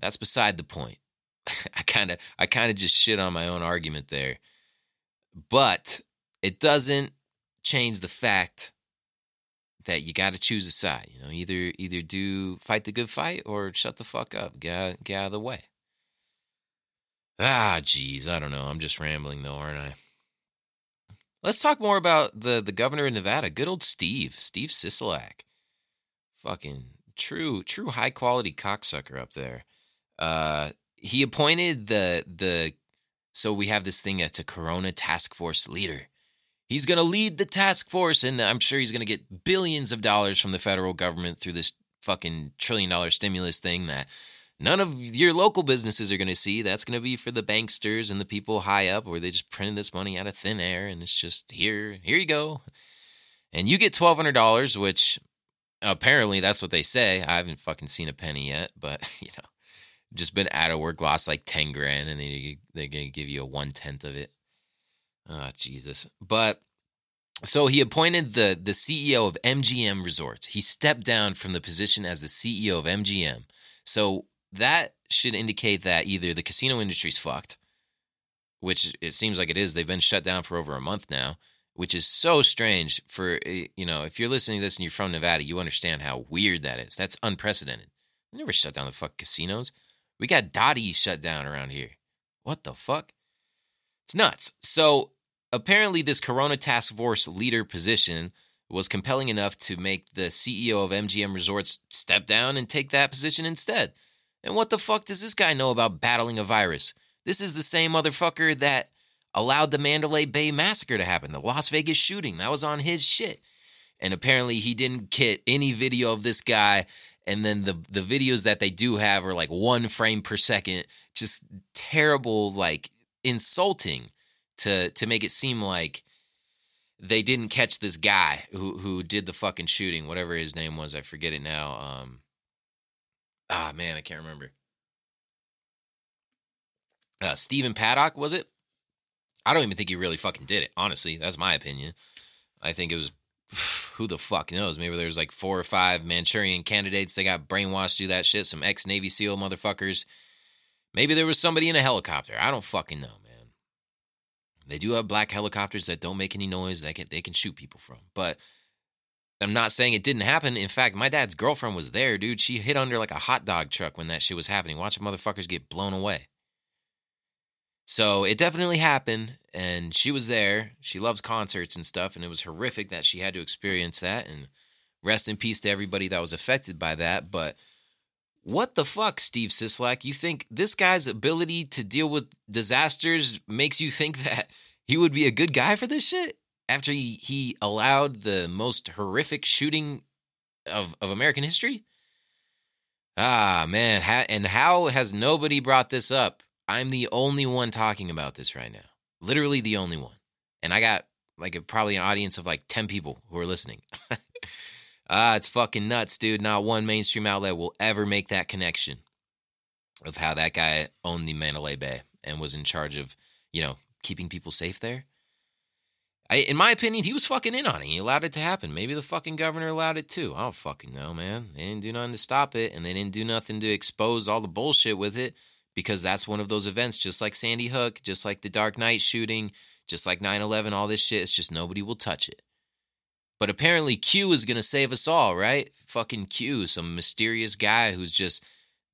that's beside the point. <laughs> I kind of I kind of just shit on my own argument there. But it doesn't change the fact that you got to choose a side. You know, either either do fight the good fight or shut the fuck up. Get out, get out of the way. Ah, geez, I don't know. I'm just rambling though, aren't I? Let's talk more about the the governor of Nevada. Good old Steve, Steve Sisolak. Fucking true, true high quality cocksucker up there. Uh, he appointed the the so we have this thing as a Corona task force leader. He's going to lead the task force, and I'm sure he's going to get billions of dollars from the federal government through this fucking trillion dollar stimulus thing that none of your local businesses are going to see. That's going to be for the banksters and the people high up where they just printed this money out of thin air and it's just here, here you go. And you get $1,200, which apparently that's what they say. I haven't fucking seen a penny yet, but <laughs> you know, just been out of work, lost like 10 grand and they, they're going to give you a one tenth of it. Oh, Jesus. But so he appointed the, the CEO of MGM Resorts. He stepped down from the position as the CEO of MGM. So that should indicate that either the casino industry's fucked, which it seems like it is. They've been shut down for over a month now, which is so strange for, eh, you know, if you're listening to this and you're from Nevada, you understand how weird that is. That's unprecedented. We never shut down the fuck casinos. We got Dottie shut down around here. What the fuck? It's nuts. So apparently, this Corona Task Force leader position was compelling enough to make the CEO of MGM Resorts step down and take that position instead. And what the fuck does this guy know about battling a virus? This is the same motherfucker that allowed the Mandalay Bay massacre to happen, the Las Vegas shooting. That was on his shit. And apparently he didn't get any video of this guy. And then the the videos that they do have are like one frame per second, just terrible, like insulting to to make it seem like they didn't catch this guy who who did the fucking shooting, whatever his name was, I forget it now. Um, ah man, I can't remember. Uh, Stephen Paddock was it? I don't even think he really fucking did it. Honestly, that's my opinion. I think it was <sighs> who the fuck knows? Maybe there's like four or five Manchurian candidates. They got brainwashed to do that shit. Some ex Navy SEAL motherfuckers. Maybe there was somebody in a helicopter. I don't fucking know, man. They do have black helicopters that don't make any noise that can, they can shoot people from. But I'm not saying it didn't happen. In fact, my dad's girlfriend was there, dude. She hid under like a hot dog truck when that shit was happening. Watching motherfuckers get blown away. So it definitely happened, and she was there. She loves concerts and stuff, and it was horrific that she had to experience that. And rest in peace to everybody that was affected by that. But what the fuck, Steve Sisolak? You think this guy's ability to deal with disasters makes you think <laughs> that he would be a good guy for this shit? After he, he allowed the most horrific shooting of, of American history? Ah, man. and how has nobody brought this up? I'm the only one talking about this right now. Literally the only one. And I got like a, probably an audience of like 10 people who are listening. <laughs> Ah, it's fucking nuts, dude. Not one mainstream outlet will ever make that connection of how that guy owned the Mandalay Bay and was in charge of, you know, keeping people safe there. I, in my opinion, he was fucking in on it. He allowed it to happen. Maybe the fucking governor allowed it too. I don't fucking know, man. They didn't do nothing to stop it, and they didn't do nothing to expose all the bullshit with it because that's one of those events, just like Sandy Hook, just like the Dark Knight shooting, just like 9 11, all this shit. It's just nobody will touch it. But apparently Q is going to save us all, right? Fucking Q, some mysterious guy who's just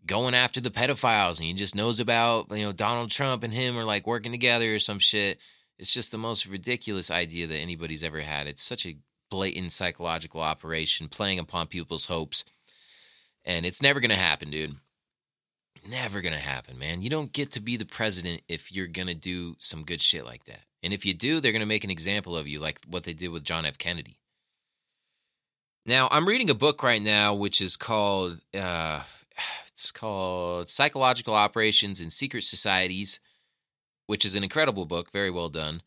going after the pedophiles and he just knows about, you know, Donald Trump and him are like working together or some shit. It's just the most ridiculous idea that anybody's ever had. It's such a blatant psychological operation playing upon people's hopes. And it's never going to happen, dude. Never going to happen, man. You don't get to be the president if you're going to do some good shit like that. And if you do, they're going to make an example of you like what they did with John F. Kennedy. Now, I'm reading a book right now which is called uh, <sighs> it's called Psychological Operations in Secret Societies, which is an incredible book, very well done.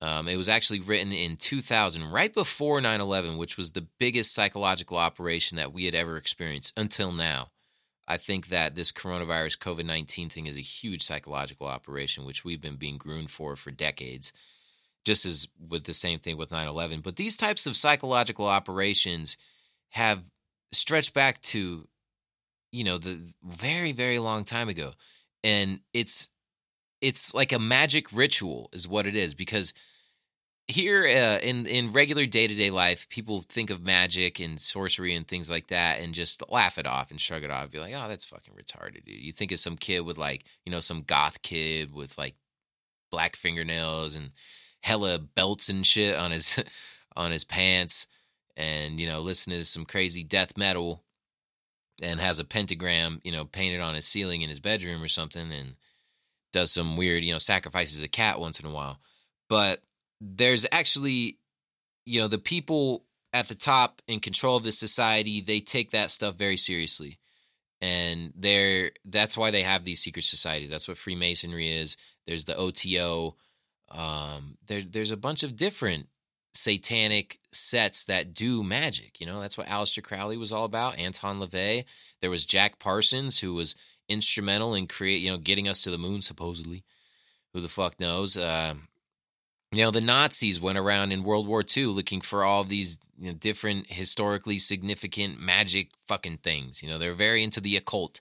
Um, it was actually written in 2000, right before 9 11, which was the biggest psychological operation that we had ever experienced until now. I think that this coronavirus COVID 19 thing is a huge psychological operation, which we've been being groomed for for decades just as with the same thing with 9-11 but these types of psychological operations have stretched back to you know the very very long time ago and it's it's like a magic ritual is what it is because here uh, in in regular day-to-day life people think of magic and sorcery and things like that and just laugh it off and shrug it off be like oh that's fucking retarded dude. you think of some kid with like you know some goth kid with like black fingernails and hella belts and shit on his <laughs> on his pants and you know listening to some crazy death metal and has a pentagram you know painted on his ceiling in his bedroom or something and does some weird you know sacrifices a cat once in a while but there's actually you know the people at the top in control of the society they take that stuff very seriously and they're that's why they have these secret societies that's what freemasonry is there's the oto um, there, there's a bunch of different satanic sets that do magic. You know, that's what Aleister Crowley was all about. Anton LaVey. There was Jack Parsons, who was instrumental in create, you know, getting us to the moon supposedly. Who the fuck knows? Uh, you know, the Nazis went around in World War II looking for all these you know, different historically significant magic fucking things. You know, they're very into the occult.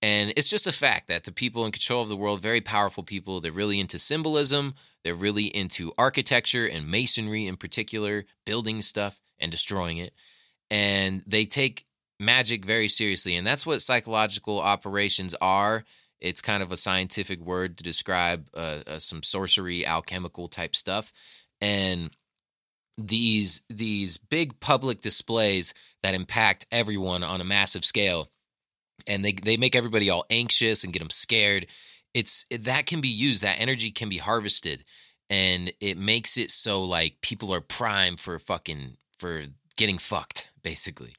And it's just a fact that the people in control of the world, very powerful people, they're really into symbolism, they're really into architecture and masonry in particular, building stuff and destroying it. And they take magic very seriously. And that's what psychological operations are. It's kind of a scientific word to describe uh, uh, some sorcery, alchemical type stuff. And these these big public displays that impact everyone on a massive scale and they they make everybody all anxious and get them scared it's that can be used that energy can be harvested and it makes it so like people are primed for fucking for getting fucked basically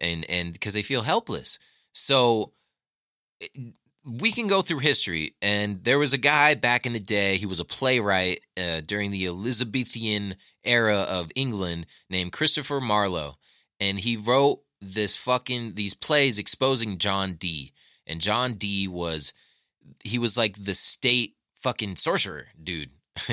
and and because they feel helpless so eh, we can go through history and there was a guy back in the day he was a playwright uh, during the elizabethan era of england named christopher marlowe and he wrote this fucking these plays exposing john dee and john dee was he was like the state fucking sorcerer dude. <laughs>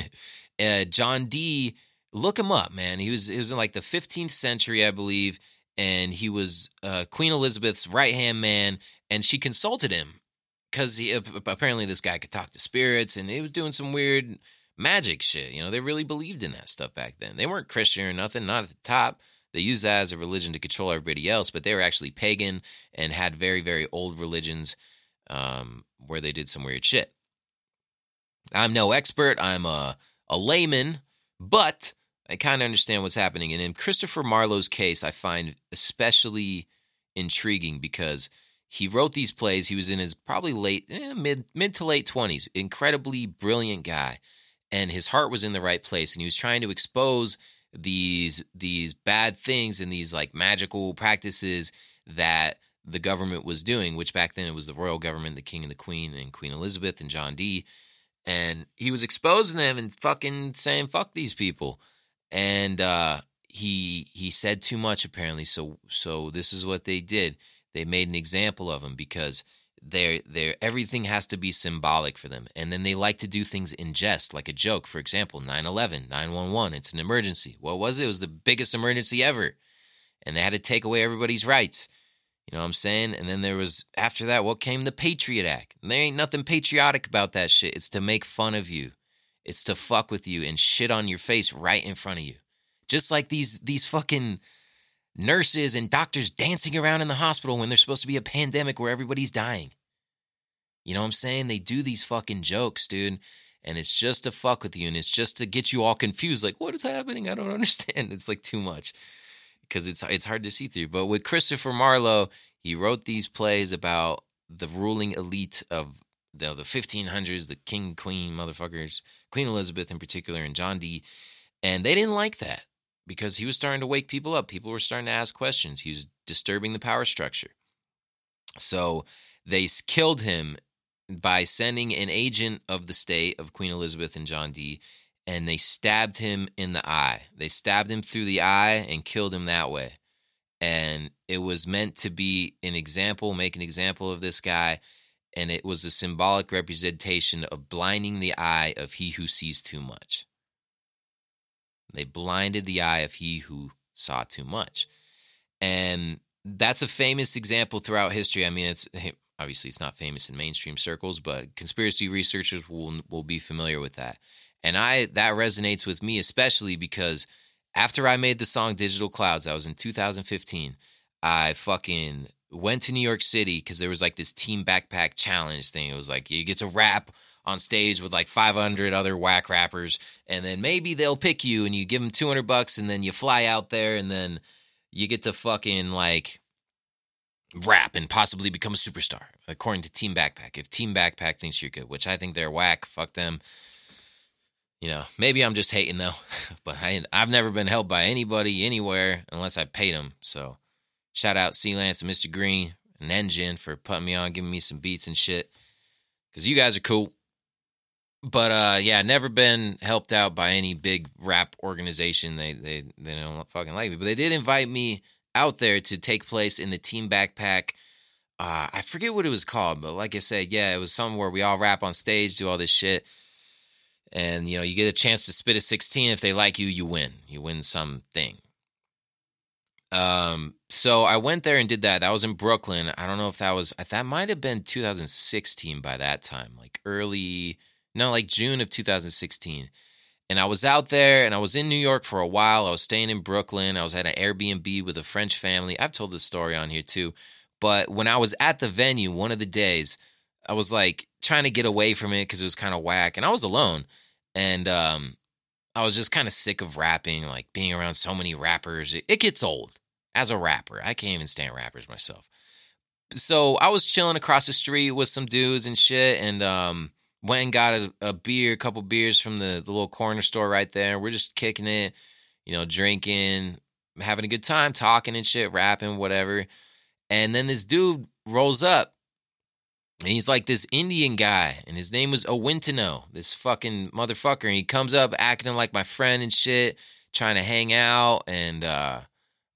uh, John Dee, look him up, man. He was he was in like the 15th century, I believe, and he was uh, Queen Elizabeth's right hand man, and she consulted him because apparently this guy could talk to spirits and he was doing some weird magic shit. You know, they really believed in that stuff back then. They weren't Christian or nothing, not at the top. They used that as a religion to control everybody else, but they were actually pagan and had very, very old religions um, where they did some weird shit. I'm no expert. I'm a, a layman, but I kind of understand what's happening. And in Christopher Marlowe's case, I find especially intriguing because he wrote these plays. He was in his probably late, eh, mid, mid to late 20s. Incredibly brilliant guy. And his heart was in the right place. And he was trying to expose these these bad things and these like magical practices that the government was doing, which back then it was the royal government, the king and the queen, and Queen Elizabeth and John Dee. And he was exposing them and fucking saying, fuck these people. And uh, he he said too much apparently. So so this is what they did. They made an example of him because they're, they're, everything has to be symbolic for them. And then they like to do things in jest, like a joke. For example, 9 11, 911, it's an emergency. What was it? It was the biggest emergency ever. And they had to take away everybody's rights. You know what I'm saying? And then there was, after that, what came? The Patriot Act. And there ain't nothing patriotic about that shit. It's to make fun of you, it's to fuck with you and shit on your face right in front of you. Just like these, these fucking nurses and doctors dancing around in the hospital when there's supposed to be a pandemic where everybody's dying. You know what I'm saying? They do these fucking jokes, dude. And it's just to fuck with you and it's just to get you all confused like what is happening? I don't <laughs> understand. It's like too much because it's it's hard to see through. But with Christopher Marlowe, he wrote these plays about the ruling elite of the, the 1500s, the king, queen, motherfuckers, Queen Elizabeth in particular, and John Dee. And they didn't like that because he was starting to wake people up. People were starting to ask questions. He was disturbing the power structure. So they killed him by sending an agent of the state of Queen Elizabeth and John Dee, and they stabbed him in the eye. They stabbed him through the eye and killed him that way. And it was meant to be an example, make an example of this guy. And it was a symbolic representation of blinding the eye of he who sees too much. They blinded the eye of he who saw too much. And that's a famous example throughout history. I mean, it's obviously it's not famous in mainstream circles, but conspiracy researchers will will be familiar with that. And I that resonates with me especially because after I made the song Digital Clouds, I was in 2015. I fucking went to New York City because there was like this team backpack challenge thing. It was like you get to rap on stage with like 500 other whack rappers, and then maybe they'll pick you and you give them 200 bucks, and then you fly out there, and then you get to fucking like rap and possibly become a superstar, according to Team Backpack. If Team Backpack thinks you're good, which I think they're whack, fuck them. You know, maybe I'm just hating though, <laughs> but I, I've never been helped by anybody anywhere unless I paid them. So shout out C Lance and Mr. Green and Engine for putting me on, giving me some beats and shit. Cause you guys are cool but uh, yeah, never been helped out by any big rap organization. They they they don't fucking like me, but they did invite me out there to take place in the Team Backpack. Uh, I forget what it was called, but like I said, yeah, it was somewhere where we all rap on stage, do all this shit, and you know you get a chance to spit a sixteen. If they like you, you win. You win something. Um, so I went there and did that. That was in Brooklyn. I don't know if that was that might have been 2016 by that time, like early no, like June of 2016. And I was out there and I was in New York for a while. I was staying in Brooklyn. I was at an Airbnb with a French family. I've told this story on here too. But when I was at the venue one of the days, I was like trying to get away from it because it was kind of whack. And I was alone. And um, I was just kind of sick of rapping, like being around so many rappers. It, it gets old as a rapper. I can't even stand rappers myself. So I was chilling across the street with some dudes and shit. And um, went and got a, a beer, a couple beers from the, the little corner store right there. We're just kicking it, you know, drinking, having a good time, talking and shit, rapping, whatever. And then this dude rolls up. And he's like this Indian guy, and his name was Owintino, this fucking motherfucker. And he comes up acting like my friend and shit, trying to hang out. And uh,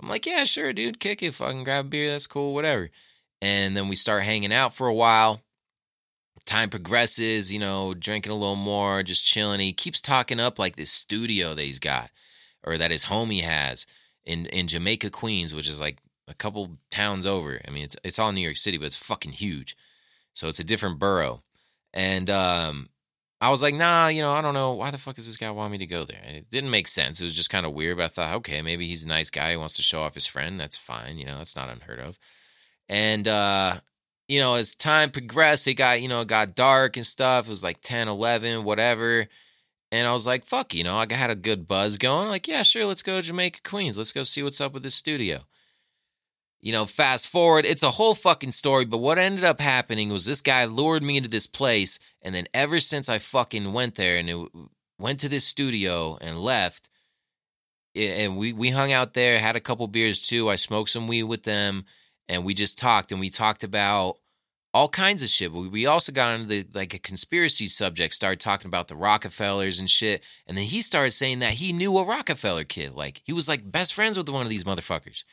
I'm like, yeah, sure, dude, kick it, fucking grab a beer, that's cool, whatever. And then we start hanging out for a while time progresses, you know, drinking a little more, just chilling. He keeps talking up like this studio that he's got or that his homie has in in Jamaica, Queens, which is like a couple towns over. I mean, it's it's all New York City, but it's fucking huge. So it's a different borough. And um, I was like, nah, you know, I don't know. Why the fuck does this guy want me to go there? And it didn't make sense. It was just kind of weird. But I thought, okay, maybe he's a nice guy. He wants to show off his friend. That's fine. You know, that's not unheard of. And, uh, you know, as time progressed, it got, you know, it got dark and stuff. It was like 10, 11, whatever. And I was like, fuck, you know, I had a good buzz going. Like, yeah, sure, let's go to Jamaica, Queens. Let's go see what's up with this studio. You know, fast forward, it's a whole fucking story. But what ended up happening was this guy lured me into this place. And then ever since I fucking went there and it went to this studio and left, and we, we hung out there, had a couple beers too. I smoked some weed with them and we just talked and we talked about all kinds of shit. But we also got into the like a conspiracy subject, started talking about the Rockefellers and shit. And then he started saying that he knew a Rockefeller kid. Like he was like best friends with one of these motherfuckers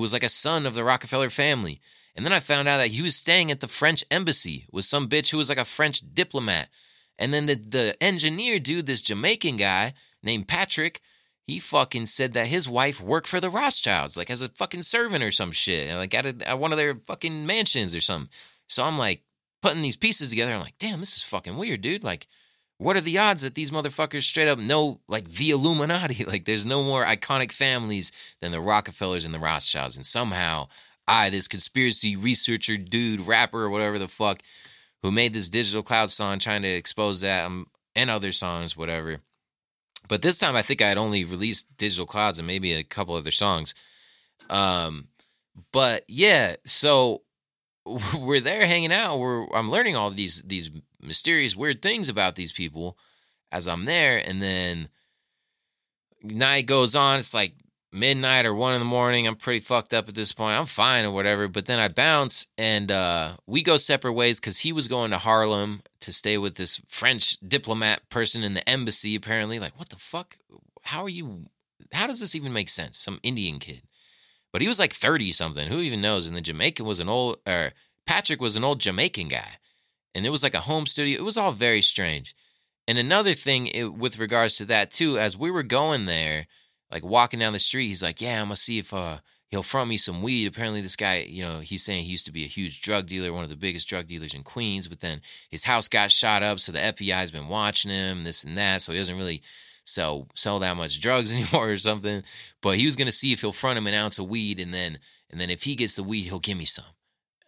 who was like a son of the Rockefeller family. And then I found out that he was staying at the French embassy with some bitch who was like a French diplomat. And then the, the engineer dude, this Jamaican guy named Patrick, he fucking said that his wife worked for the Rothschilds, like as a fucking servant or some shit, like at, a, at one of their fucking mansions or something. So I'm like putting these pieces together. I'm like, damn, this is fucking weird, dude. Like, what are the odds that these motherfuckers straight up know like the Illuminati? <laughs> Like, there's no more iconic families than the Rockefellers and the Rothschilds. And somehow, I, this conspiracy researcher, dude, rapper, or whatever the fuck, who made this digital cloud song trying to expose that um, and other songs, whatever. But this time, I think I had only released digital clouds and maybe a couple other songs. Um, but yeah, so <laughs> we're there hanging out. We're I'm learning all these these mysterious weird things about these people as I'm there, and then night goes on. It's like midnight or one in the morning. I'm pretty fucked up at this point. I'm fine or whatever. But then I bounce and uh, we go separate ways because he was going to Harlem to stay with this French diplomat person in the embassy. Apparently, like what the fuck? How are you? How does this even make sense? Some Indian kid but he was like 30 something. Who even knows? And the Jamaican was an old, or Patrick was an old Jamaican guy. And it was like a home studio. It was all very strange. And another thing it, with regards to that, too, as we were going there, like walking down the street, he's like, Yeah, I'm to see if uh, he'll front me some weed. Apparently, this guy, you know, he's saying he used to be a huge drug dealer, one of the biggest drug dealers in Queens, but then his house got shot up. So the FBI's been watching him, this and that. So he doesn't really sell sell that much drugs <laughs> anymore or something. But he was gonna see if he'll front him an ounce of weed, and then and then if he gets the weed, he'll give me some.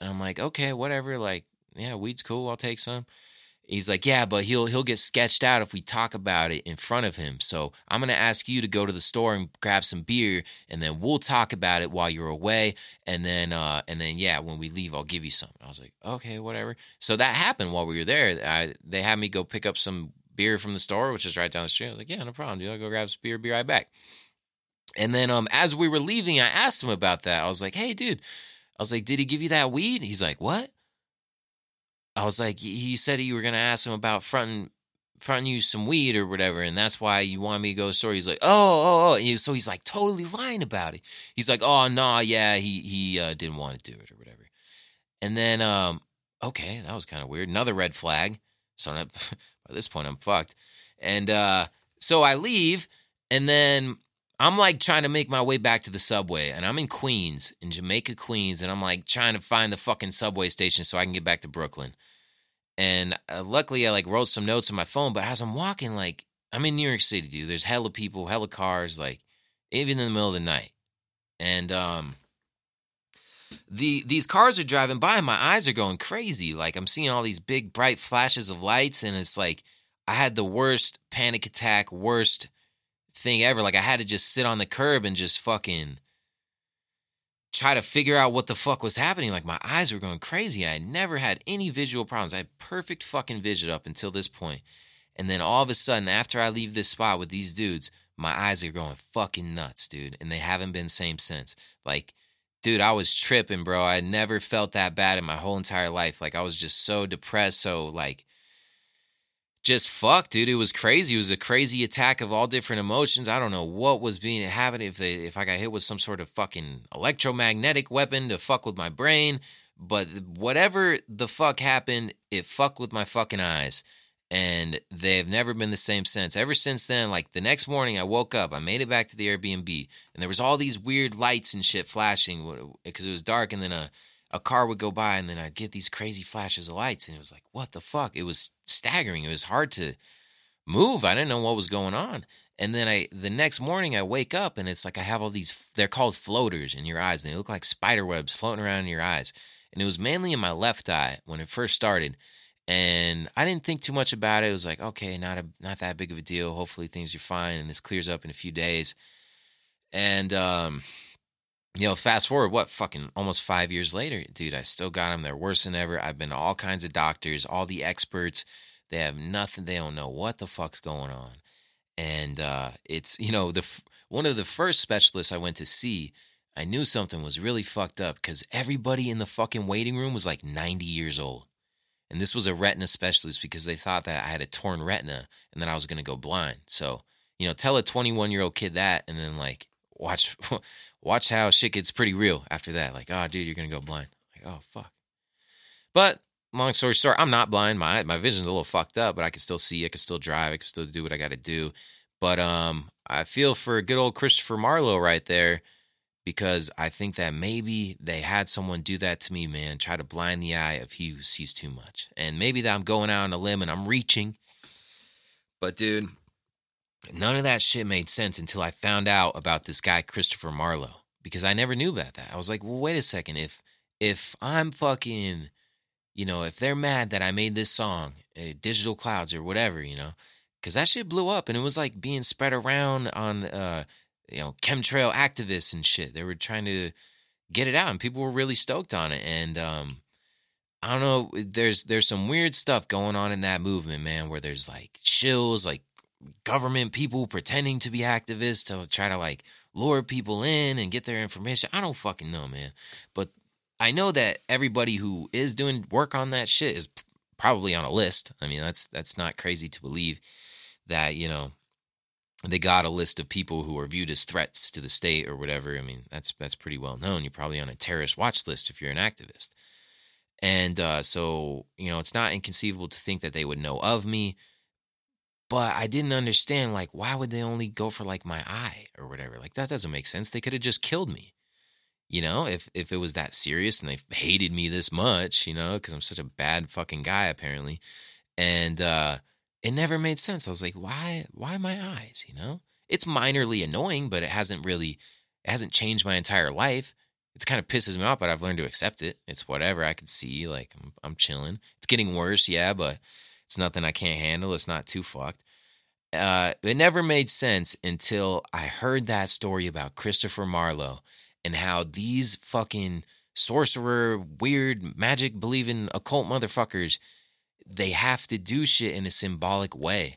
And I'm like, okay, whatever. Like, yeah, weed's cool. I'll take some. He's like, yeah, but he'll he'll get sketched out if we talk about it in front of him. So I'm gonna ask you to go to the store and grab some beer, and then we'll talk about it while you're away. And then uh, and then yeah, when we leave, I'll give you some. I was like, okay, whatever. So that happened while we were there. I, they had me go pick up some beer from the store, which is right down the street. I was like, yeah, no problem, dude. I'll go grab some beer, be right back. And then um, as we were leaving, I asked him about that. I was like, hey, dude. I was like, did he give you that weed? He's like, what? I was like, he said you were gonna ask him about fronting fronting you some weed or whatever, and that's why you want me to go to the store. He's like, oh, oh, oh. So he's like totally lying about it. He's like, oh, nah, yeah, he he uh, didn't want to do it or whatever. And then, um, okay, that was kind of weird. Another red flag. So <laughs> by this point I'm fucked. And uh, so I leave, and then I'm like trying to make my way back to the subway, and I'm in Queens, in Jamaica, Queens, and I'm like trying to find the fucking subway station so I can get back to Brooklyn. And uh, luckily, I like wrote some notes on my phone. But as I'm walking, like I'm in New York City, dude. There's hella people, hella cars, like even in the middle of the night. And um, the these cars are driving by and my eyes are going crazy like i'm seeing all these big bright flashes of lights and it's like i had the worst panic attack worst thing ever. Like i had to just sit on the curb and just fucking try to figure out what the fuck was happening. Like my eyes were going crazy. I had never had any visual problems. I had perfect fucking vision up until this point. And then all of a sudden after i leave this spot with these dudes my eyes are going fucking nuts dude. And they haven't been same since. Like dude, I was tripping, bro. I never felt that bad in my whole entire life. Like I was just so depressed, so like just fuck, dude. It was crazy. It was a crazy attack of all different emotions. I don't know what was being happening if they if I got hit with some sort of fucking electromagnetic weapon to fuck with my brain. But whatever the fuck happened, it fucked with my fucking eyes and they've never been the same since. Ever since then, like the next morning, I woke up, I made it back to the Airbnb, and there was all these weird lights and shit flashing because it was dark, and then a a car would go by and then I'd get these crazy flashes of lights and it was like, what the fuck? It was staggering. It was hard to move. I didn't know what was going on. And then I the next morning I wake up and it's like I have all these they're called floaters in your eyes and they look like spider webs floating around in your eyes. And it was mainly in my left eye when it first started. And I didn't think too much about it. It was like, okay, not a not that big of a deal. Hopefully things are fine and this clears up in a few days. And um you know, fast forward, what fucking almost five years later, dude, I still got them. They're worse than ever. I've been to all kinds of doctors, all the experts. They have nothing. They don't know what the fuck's going on. And uh, it's, you know, the one of the first specialists I went to see, I knew something was really fucked up because everybody in the fucking waiting room was like 90 years old. And this was a retina specialist because they thought that I had a torn retina and then I was going to go blind. So, you know, tell a 21 year old kid that and then like watch <laughs> watch how shit gets pretty real after that. Like, oh, dude, you're gonna go blind. Like, oh, fuck. But long story short, I'm not blind. My my vision's a little fucked up, but I can still see. I can still drive. I can still do what I got to do. But um, I feel for good old Christopher Marlowe right there because I think that maybe they had someone do that to me, man. Try to blind the eye of he who sees too much, and maybe that I'm going out on a limb and I'm reaching. But dude, None of that shit made sense until I found out about this guy Christopher Marlowe because I never knew about that. I was like, "Well, wait a second. If if I'm fucking, you know, if they're mad that I made this song, uh, Digital Clouds or whatever, you know, because that shit blew up and it was like being spread around on, uh, you know, chemtrail activists and shit. They were trying to get it out and people were really stoked on it. And um, I don't know, there's there's some weird stuff going on in that movement, man, where there's like shills, like government people pretending to be activists to try to like lure people in and get their information. I don't fucking know, man. But I know that everybody who is doing work on that shit is probably on a list. I mean, that's that's not crazy to believe that, you know, they got a list of people who are viewed as threats to the state or whatever. I mean, that's that's pretty well known. You're probably on a terrorist watch list if you're an activist. And uh, so, you know, it's not inconceivable to think that they would know of me but I didn't understand like why would they only go for like my eye or whatever? Like that doesn't make sense. They could have just killed me. You know, if if it was that serious and they hated me this much, you know, cuz I'm such a bad fucking guy apparently. And uh it never made sense. I was like, why why my eyes, you know? It's minorly annoying, but it hasn't really it hasn't changed my entire life. It kind of pisses me off, but I've learned to accept it. It's whatever I can see. Like I'm, I'm chilling. It's getting worse, yeah, but it's nothing I can't handle. It's not too fucked. Uh, it never made sense until I heard that story about Christopher Marlowe and how these fucking sorcerer, weird, magic believing occult motherfuckers, they have to do shit in a symbolic way.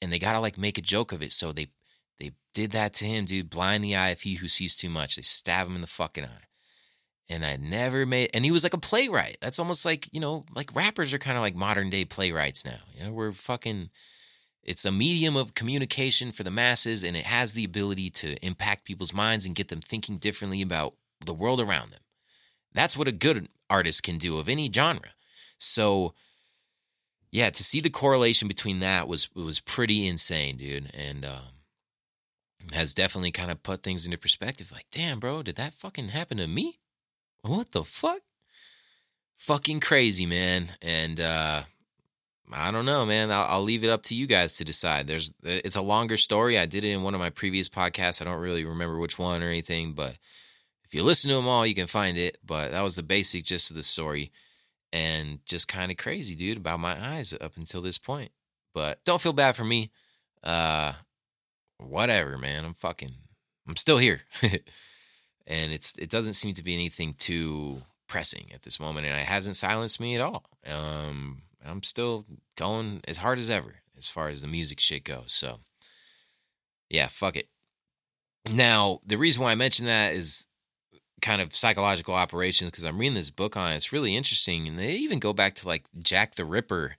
And they gotta like make a joke of it. So they they did that to him, dude. Blind the eye of he who sees too much. They stab him in the fucking eye and I never made and he was like a playwright. That's almost like, you know, like rappers are kind of like modern day playwrights now. You know, we're fucking it's a medium of communication for the masses and it has the ability to impact people's minds and get them thinking differently about the world around them. That's what a good artist can do of any genre. So yeah, to see the correlation between that was was pretty insane, dude, and um, has definitely kind of put things into perspective. Like, damn, bro, did that fucking happen to me? What the fuck? Fucking crazy, man. And uh I don't know, man. I'll, I'll, leave it up to you guys to decide. There's, it's a longer story. I did it in one of my previous podcasts. I don't really remember which one or anything, but if you listen to them all, you can find it. But that was the basic gist of the story, and just kind of crazy, dude, about my eyes up until this point. But don't feel bad for me. Uh, whatever, man. I'm fucking, I'm still here. <laughs> and it's it doesn't seem to be anything too pressing at this moment, and it hasn't silenced me at all. Um, I'm still going as hard as ever as far as the music shit goes. So, yeah, fuck it. Now, the reason why I mention that is kind of psychological operations because I'm reading this book on it. It's really interesting, and they even go back to like Jack the Ripper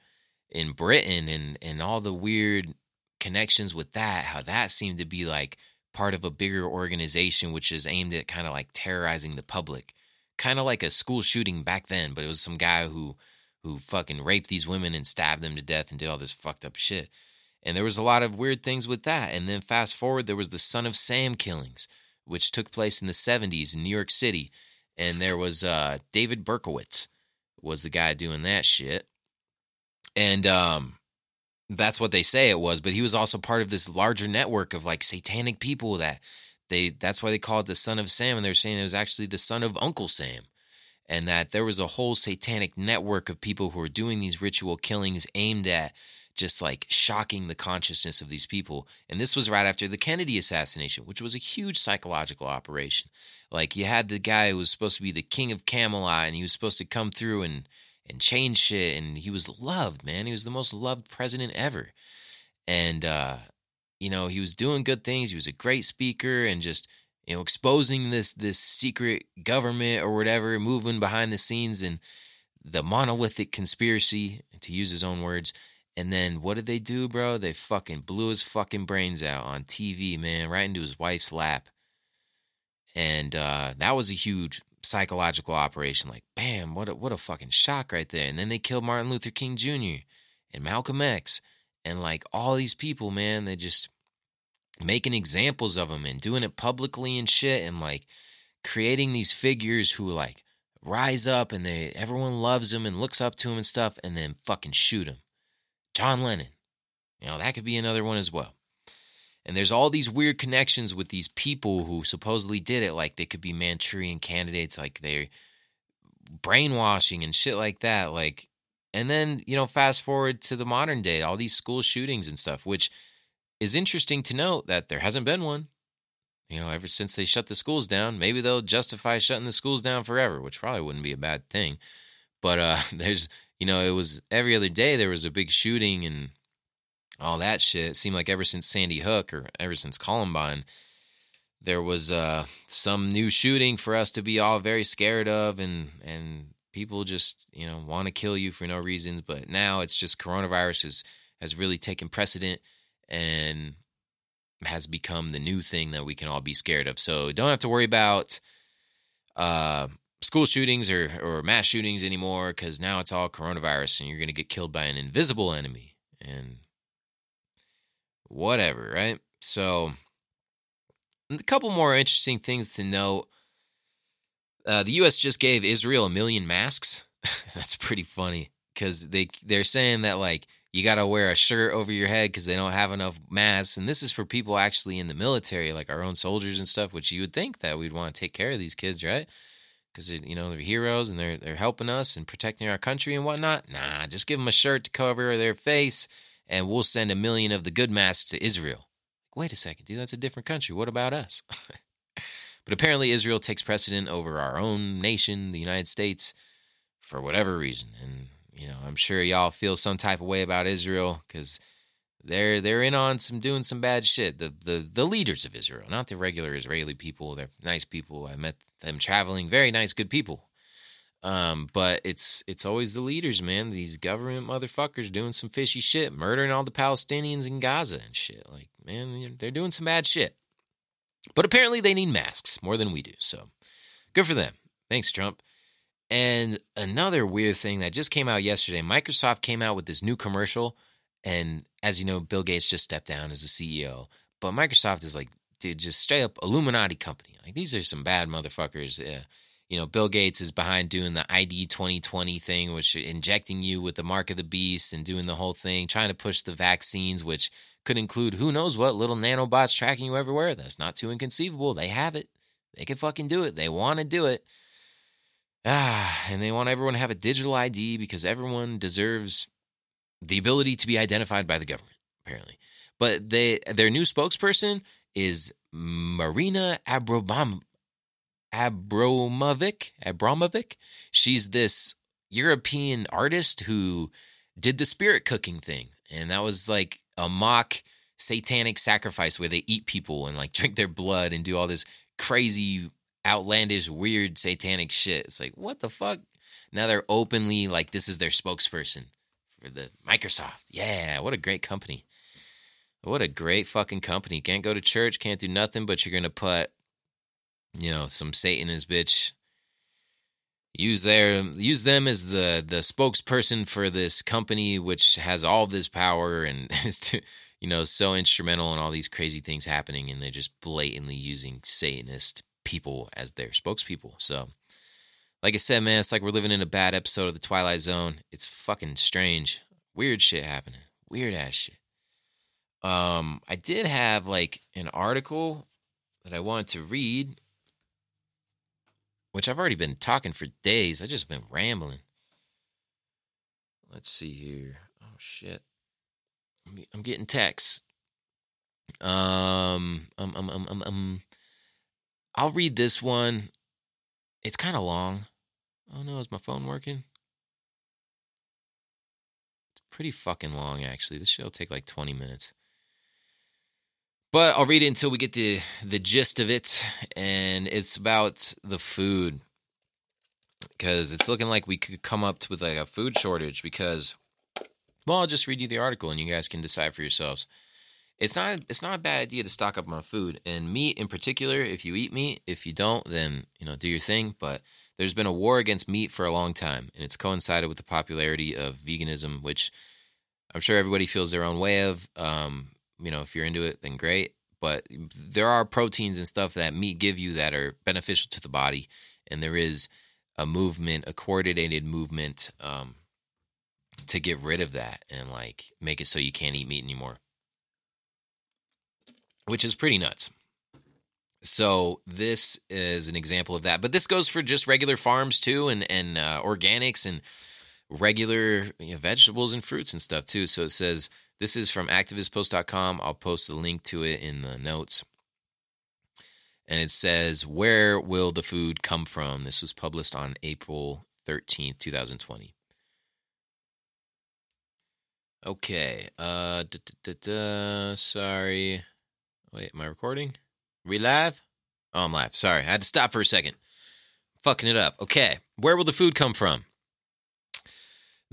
in Britain and and all the weird connections with that. How that seemed to be like part of a bigger organization which is aimed at kind of like terrorizing the public. Kind of like a school shooting back then, but it was some guy who who fucking raped these women and stabbed them to death and did all this fucked up shit. And there was a lot of weird things with that. And then fast forward, there was the Son of Sam killings, which took place in the 70s in New York City. and there was uh, David Berkowitz was the guy doing that shit, and um, that's what they say it was. But he was also part of this larger network of like satanic people that they. That's why they call it the son of Sam, and they're saying it was actually the son of Uncle Sam, and that there was a whole satanic network of people who were doing these ritual killings aimed at just like shocking the consciousness of these people. And this was right after the Kennedy assassination, which was a huge psychological operation. Like you had the guy who was supposed to be the king of Camelot and he was supposed to come through and and change shit and he was loved, man. He was the most loved president ever. And uh you know, he was doing good things. He was a great speaker and just you know exposing this this secret government or whatever moving behind the scenes and the monolithic conspiracy to use his own words and then what did they do, bro? They fucking blew his fucking brains out on TV, man, right into his wife's lap. And uh, that was a huge psychological operation. Like, bam, what a, what a fucking shock right there. And then they killed Martin Luther King Jr. and Malcolm X. And like all these people, man, they just making examples of them and doing it publicly and shit. And like creating these figures who like rise up and they everyone loves them and looks up to them and stuff and then fucking shoot them John Lennon. You know, that could be another one as well. And there's all these weird connections with these people who supposedly did it. Like they could be Manchurian candidates, like they're brainwashing and shit like that. Like, and then, you know, fast forward to the modern day, all these school shootings and stuff, which is interesting to note that there hasn't been one. You know, ever since they shut the schools down, maybe they'll justify shutting the schools down forever, which probably wouldn't be a bad thing. But uh, <laughs> there's you know, it was every other day there was a big shooting and all that shit. It seemed like ever since Sandy Hook or ever since Columbine, there was uh, some new shooting for us to be all very scared of, and and people just you know want to kill you for no reasons. But now it's just coronavirus has has really taken precedent and has become the new thing that we can all be scared of. So don't have to worry about uh, school shootings or, or mass shootings anymore because now it's all coronavirus and you're to get killed by an invisible enemy and whatever, right? So, a couple more interesting things to note. Uh, the U.S. just gave Israel a million masks. <laughs> That's pretty funny because they they're saying that like you got to wear a shirt over your head because they don't have enough masks, and this is for people actually in the military, like our own soldiers and stuff. Which you would think that we'd want to take care of these kids, right? because you know they're heroes and they're they're helping us and protecting our country and whatnot. Nah, just give them a shirt to cover their face, and we'll send a million of the good masks to Israel. Wait a second, dude, that's a different country. What about us? <laughs> but apparently, Israel takes precedent over our own nation, the United States, for whatever reason. And you know, I'm sure y'all feel some type of way about Israel because they're they're in on some doing some bad shit. The the the leaders of Israel, not the regular Israeli people. They're nice people. I met them traveling, very nice, good people. Um, but it's it's always the leaders, man. These government motherfuckers doing some fishy shit, murdering all the Palestinians in Gaza and shit. Like, man, they're doing some bad shit. But apparently they need masks more than we do. So good for them. Thanks, Trump. And another weird thing that just came out yesterday, Microsoft came out with this new commercial and as you know, Bill Gates just stepped down as the CEO. But Microsoft is like, dude, just straight up Illuminati company. Like these are some bad motherfuckers. Uh, you know, Bill Gates is behind doing the ID 2020 thing, which injecting you with the mark of the beast and doing the whole thing, trying to push the vaccines, which could include who knows what little nanobots tracking you everywhere. That's not too inconceivable. They have it. They can fucking do it. They want to do it. Ah, and they want everyone to have a digital ID because everyone deserves the ability to be identified by the government, apparently. But they their new spokesperson is Marina Abrobam, Abromovic. Abramovic. She's this European artist who did the spirit cooking thing, and that was like a mock satanic sacrifice where they eat people and like <laughs> drink their blood and do all this crazy, outlandish, weird satanic shit. It's like what the fuck. Now they're openly like this is their spokesperson for the Microsoft. Yeah, what a great company. What a great fucking company. Can't go to church, can't do nothing, but you're gonna put, you know, some Satanist bitch. Use their use them as the the spokesperson for this company, which has all this power and <laughs> is to, you know so instrumental in all these crazy things happening, and they're just blatantly using Satanist people as their spokespeople. So like I said, man, it's like we're living in a bad episode of the Twilight Zone. It's fucking strange. Weird shit happening. Weird ass shit. Um, I did have like an article that I wanted to read, which I've already been talking for days. I just been rambling. Let's see here. Oh shit. I'm getting texts. Um, um, um, um, um, um. I'll read this one. It's kind of long. Oh no, is my phone working? It's pretty fucking long, actually. This show will take like 20 minutes. But I'll read it until we get the the gist of it, and it's about the food because it's looking like we could come up with like a food shortage. Because, well, I'll just read you the article, and you guys can decide for yourselves. It's not it's not a bad idea to stock up on food and meat in particular. If you eat meat, if you don't, then you know do your thing. But there's been a war against meat for a long time, and it's coincided with the popularity of veganism, which I'm sure everybody feels their own way of. Um, you know, if you're into it, then great. But there are proteins and stuff that meat give you that are beneficial to the body, and there is a movement, a coordinated movement, um, to get rid of that and like make it so you can't eat meat anymore, which is pretty nuts. So this is an example of that, but this goes for just regular farms too, and and uh, organics and regular you know, vegetables and fruits and stuff too. So it says this is from activistpost.com. I'll post a link to it in the notes. And it says, Where will the food come from? This was published on April 13th, 2020. Okay. Uh, da, da, da, sorry. Wait, am I recording? We live? Oh, I'm live. Sorry. I had to stop for a second. Fucking it up. Okay. Where will the food come from?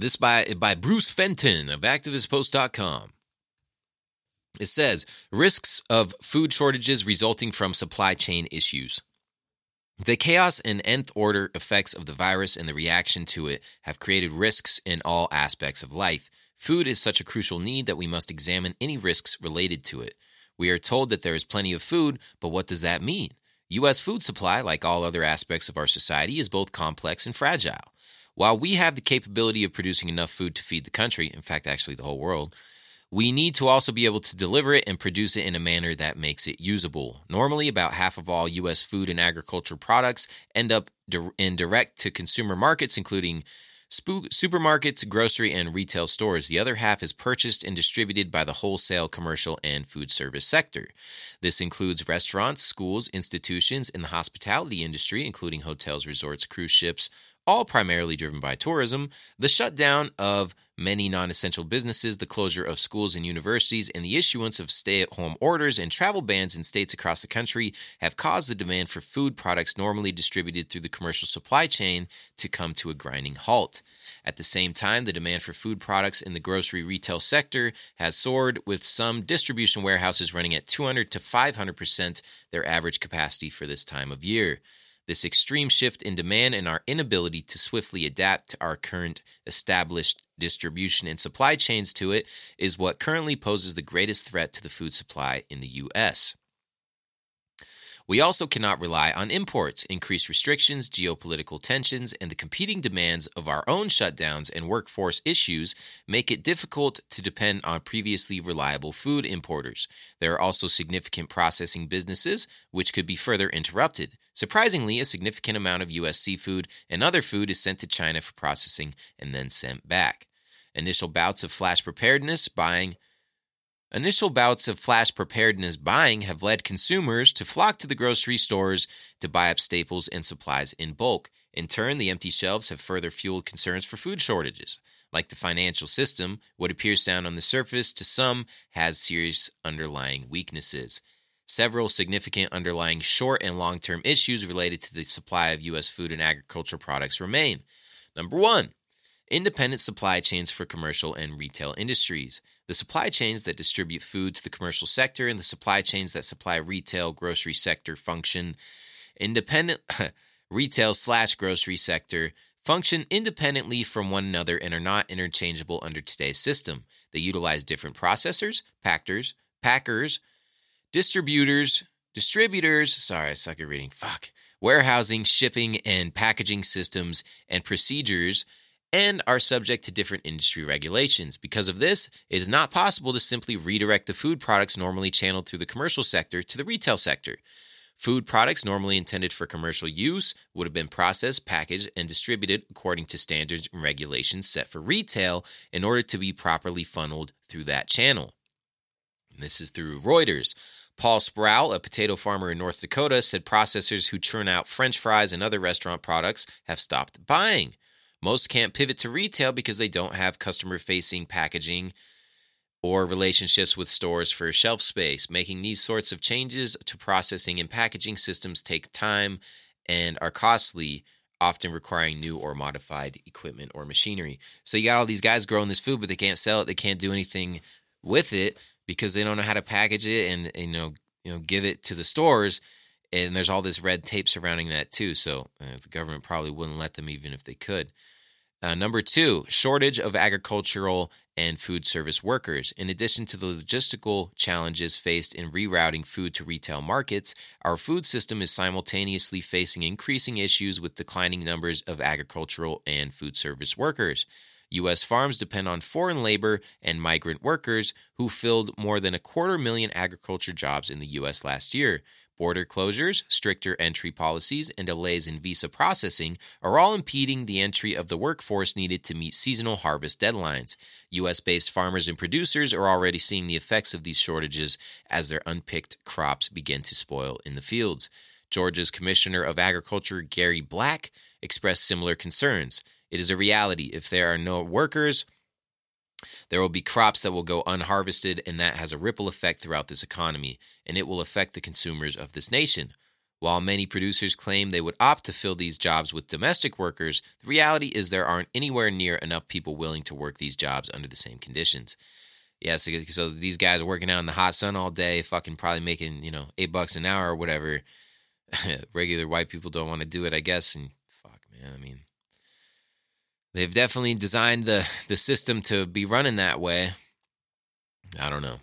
This by by Bruce Fenton of activistpost.com. It says risks of food shortages resulting from supply chain issues. The chaos and nth order effects of the virus and the reaction to it have created risks in all aspects of life. Food is such a crucial need that we must examine any risks related to it. We are told that there is plenty of food, but what does that mean? U.S. food supply, like all other aspects of our society, is both complex and fragile. While we have the capability of producing enough food to feed the country, in fact, actually the whole world, we need to also be able to deliver it and produce it in a manner that makes it usable. Normally, about half of all U.S. food and agriculture products end up in direct to consumer markets, including supermarkets, grocery, and retail stores. The other half is purchased and distributed by the wholesale, commercial, and food service sector. This includes restaurants, schools, institutions, and the hospitality industry, including hotels, resorts, cruise ships, all primarily driven by tourism, the shutdown of many non essential businesses, the closure of schools and universities, and the issuance of stay at home orders and travel bans in states across the country have caused the demand for food products normally distributed through the commercial supply chain to come to a grinding halt. At the same time, the demand for food products in the grocery retail sector has soared, with some distribution warehouses running at 200 to 500% their average capacity for this time of year. This extreme shift in demand and our inability to swiftly adapt to our current established distribution and supply chains to it is what currently poses the greatest threat to the food supply in the U.S. We also cannot rely on imports. Increased restrictions, geopolitical tensions, and the competing demands of our own shutdowns and workforce issues make it difficult to depend on previously reliable food importers. There are also significant processing businesses which could be further interrupted. Surprisingly, a significant amount of U.S. seafood and other food is sent to China for processing and then sent back. Initial bouts of flash preparedness buying Initial bouts of flash preparedness buying have led consumers to flock to the grocery stores to buy up staples and supplies in bulk. In turn, the empty shelves have further fueled concerns for food shortages. Like the financial system, what appears sound on the surface to some has serious underlying weaknesses. Several significant underlying short and long term issues related to the supply of U.S. food and agriculture products remain. Number one, independent supply chains for commercial and retail industries. The supply chains that distribute food to the commercial sector and the supply chains that supply retail grocery sector function independent <laughs> retail slash grocery sector function independently from one another and are not interchangeable under today's system. They utilize different processors, packers, packers, distributors, distributors, sorry, I suck at reading, fuck, warehousing, shipping, and packaging systems and procedures and are subject to different industry regulations. Because of this, it is not possible to simply redirect the food products normally channeled through the commercial sector to the retail sector. Food products normally intended for commercial use would have been processed, packaged, and distributed according to standards and regulations set for retail in order to be properly funneled through that channel. And this is through Reuters. Paul Sproul, a potato farmer in North Dakota, said processors who churn out french fries and other restaurant products have stopped buying. Most can't pivot to retail because they don't have customer facing packaging or relationships with stores for shelf space. Making these sorts of changes to processing and packaging systems take time and are costly, often requiring new or modified equipment or machinery. So you got all these guys growing this food, but they can't sell it, they can't do anything with it because they don't know how to package it and, and you know you know give it to the stores and there's all this red tape surrounding that too. So uh, the government probably wouldn't let them even if they could. Uh, number two, shortage of agricultural and food service workers. In addition to the logistical challenges faced in rerouting food to retail markets, our food system is simultaneously facing increasing issues with declining numbers of agricultural and food service workers. U.S. farms depend on foreign labor and migrant workers who filled more than a quarter million agriculture jobs in the U.S. last year. Border closures, stricter entry policies, and delays in visa processing are all impeding the entry of the workforce needed to meet seasonal harvest deadlines. U.S. based farmers and producers are already seeing the effects of these shortages as their unpicked crops begin to spoil in the fields. Georgia's Commissioner of Agriculture, Gary Black, expressed similar concerns. It is a reality. If there are no workers, there will be crops that will go unharvested, and that has a ripple effect throughout this economy, and it will affect the consumers of this nation. While many producers claim they would opt to fill these jobs with domestic workers, the reality is there aren't anywhere near enough people willing to work these jobs under the same conditions. Yeah, so, so these guys are working out in the hot sun all day, fucking probably making, you know, eight bucks an hour or whatever. <laughs> Regular white people don't want to do it, I guess. And fuck, man, I mean, they've definitely designed the the system to be running that way. I don't know.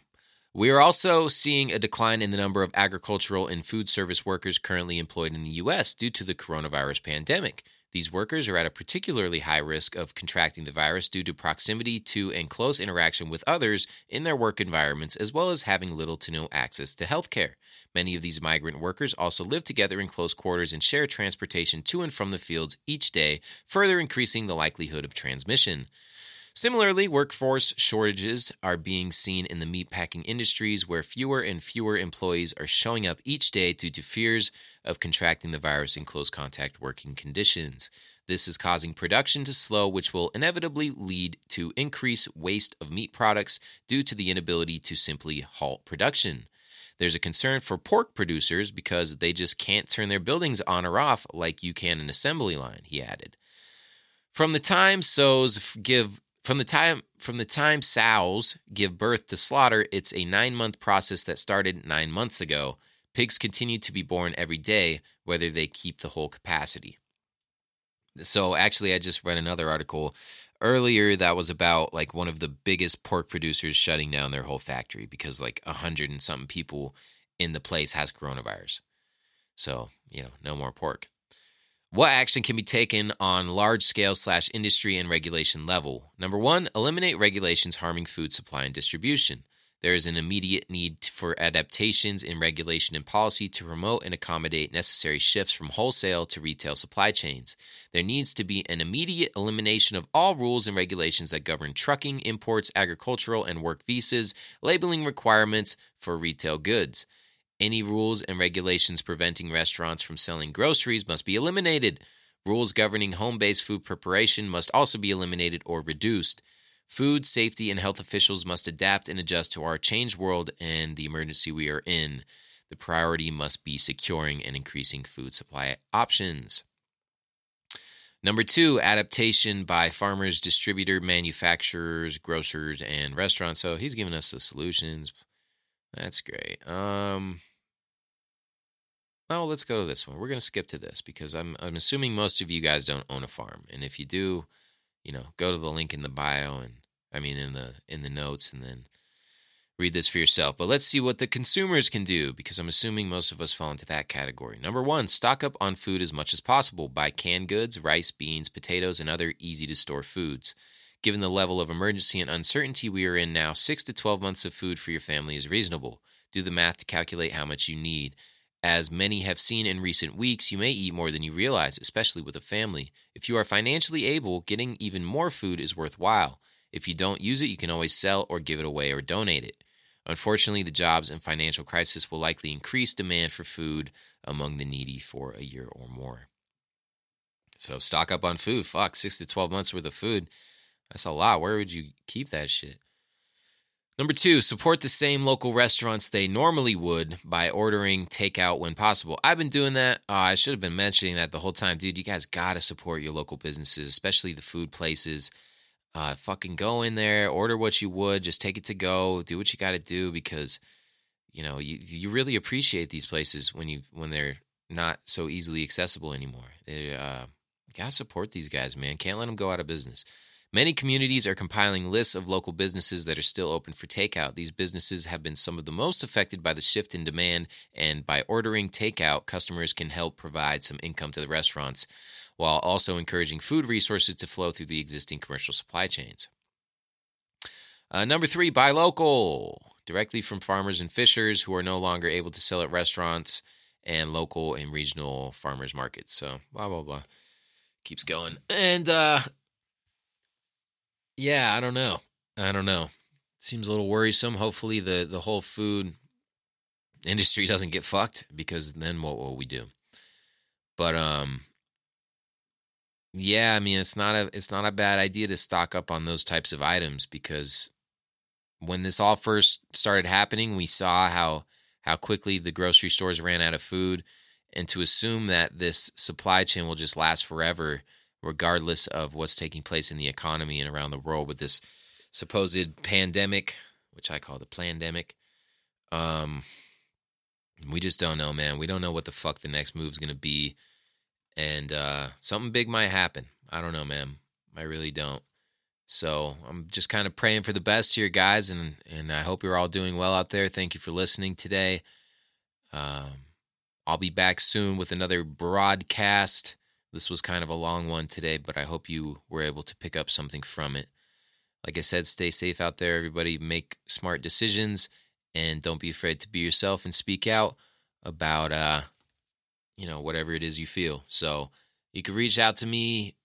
We are also seeing a decline in the number of agricultural and food service workers currently employed in the U.S. due to the coronavirus pandemic. These workers are at a particularly high risk of contracting the virus due to proximity to and close interaction with others in their work environments, as well as having little to no access to health care. Many of these migrant workers also live together in close quarters and share transportation to and from the fields each day, further increasing the likelihood of transmission. Similarly, workforce shortages are being seen in the meatpacking industries where fewer and fewer employees are showing up each day due to fears of contracting the virus in close contact working conditions. This is causing production to slow, which will inevitably lead to increased waste of meat products due to the inability to simply halt production. There's a concern for pork producers because they just can't turn their buildings on or off like you can an assembly line, he added. From the time sows give from the time from the time sows give birth to slaughter, it's a 9-month process that started 9 months ago. Pigs continue to be born every day whether they keep the whole capacity. So actually I just read another article earlier that was about like one of the biggest pork producers shutting down their whole factory because like a hundred and something people in the place has coronavirus. So, you know, no more pork. What action can be taken on large scale slash industry and regulation level? Number one, eliminate regulations harming food supply and distribution. There is an immediate need for adaptations in regulation and policy to promote and accommodate necessary shifts from wholesale to retail supply chains. There needs to be an immediate elimination of all rules and regulations that govern trucking, imports, agricultural, and work visas, labeling requirements for retail goods. Any rules and regulations preventing restaurants from selling groceries must be eliminated. Rules governing home based food preparation must also be eliminated or reduced. Food safety and health officials must adapt and adjust to our changed world and the emergency we are in. The priority must be securing and increasing food supply options. Number two, adaptation by farmers, distributor, manufacturers, grocers, and restaurants. So he's giving us the solutions. That's great. Um, oh, let's go to this one. We're going to skip to this because I'm I'm assuming most of you guys don't own a farm, and if you do, you know, go to the link in the bio and I mean in the in the notes, and then read this for yourself. But let's see what the consumers can do because I'm assuming most of us fall into that category. Number one, stock up on food as much as possible. Buy canned goods, rice, beans, potatoes, and other easy to store foods. Given the level of emergency and uncertainty we are in now, 6 to 12 months of food for your family is reasonable. Do the math to calculate how much you need. As many have seen in recent weeks, you may eat more than you realize, especially with a family. If you are financially able, getting even more food is worthwhile. If you don't use it, you can always sell or give it away or donate it. Unfortunately, the jobs and financial crisis will likely increase demand for food among the needy for a year or more. So stock up on food. Fuck, six to 12 months worth of food. That's a lot. Where would you keep that shit? Number two, support the same local restaurants they normally would by ordering takeout when possible. I've been doing that. Uh, I should have been mentioning that the whole time. Dude, you guys got to support your local businesses, especially the food places. Uh, fucking go in there, order what you would, just take it to go, do what you got to do because you know you you really appreciate these places when you when they're not so easily accessible anymore. They uh, gotta support these guys, man. Can't let them go out of business. Many communities are compiling lists of local businesses that are still open for takeout. These businesses have been some of the most affected by the shift in demand, and by ordering takeout, customers can help provide some income to the restaurants while also encouraging food resources to flow through the existing commercial supply chains. Uh, number three, buy local, directly from farmers and fishers who are no longer able to sell at restaurants and local and regional farmers markets. So, blah, blah, blah. Keeps going. And, uh, yeah, I don't know. I don't know. Seems a little worrisome. Hopefully, the, the whole food industry <laughs> doesn't get fucked because then what will we do? But, um, yeah, I mean it's not a it's not a bad idea to stock up on those types of items because when this all first started happening, we saw how how quickly the grocery stores ran out of food and to assume that this supply chain will just last forever regardless of what's taking place in the economy and around the world with this supposed pandemic, which I call the pandemic. Um we just don't know, man. We don't know what the fuck the next move's going to be and uh, something big might happen. I don't know, man. I really don't. So I'm just kind of praying for the best here, guys, and and I hope you're all doing well out there. Thank you for listening today. Um, I'll be back soon with another broadcast. This was kind of a long one today, but I hope you were able to pick up something from it. Like I said, stay safe out there, everybody. Make smart decisions, and don't be afraid to be yourself and speak out about uh, you know, whatever it is you feel. So you can reach out to me,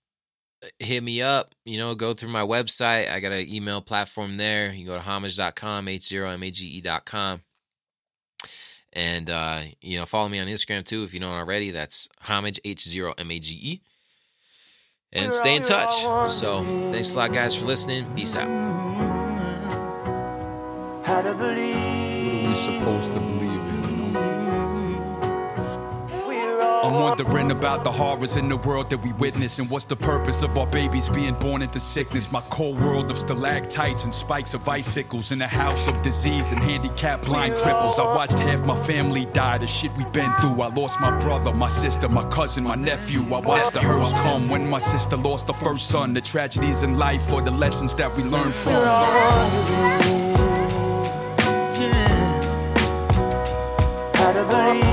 uh, hit me up, you know, go through my website. I got an email platform there. You go to homage.com, H0MAGE.com. And, uh, you know, follow me on Instagram too if you don't already. That's homage, H0MAGE. And stay in touch. So thanks a lot, guys, for listening. Peace out. What are we supposed to I'm wondering about the horrors in the world that we witness and what's the purpose of our babies being born into sickness. My cold world of stalactites and spikes of icicles in a house of disease and handicapped blind cripples. I watched half my family die, the shit we've been through. I lost my brother, my sister, my cousin, my nephew. I watched the hearse come when my sister lost her first son. The tragedies in life or the lessons that we learn from. Yeah. How to believe.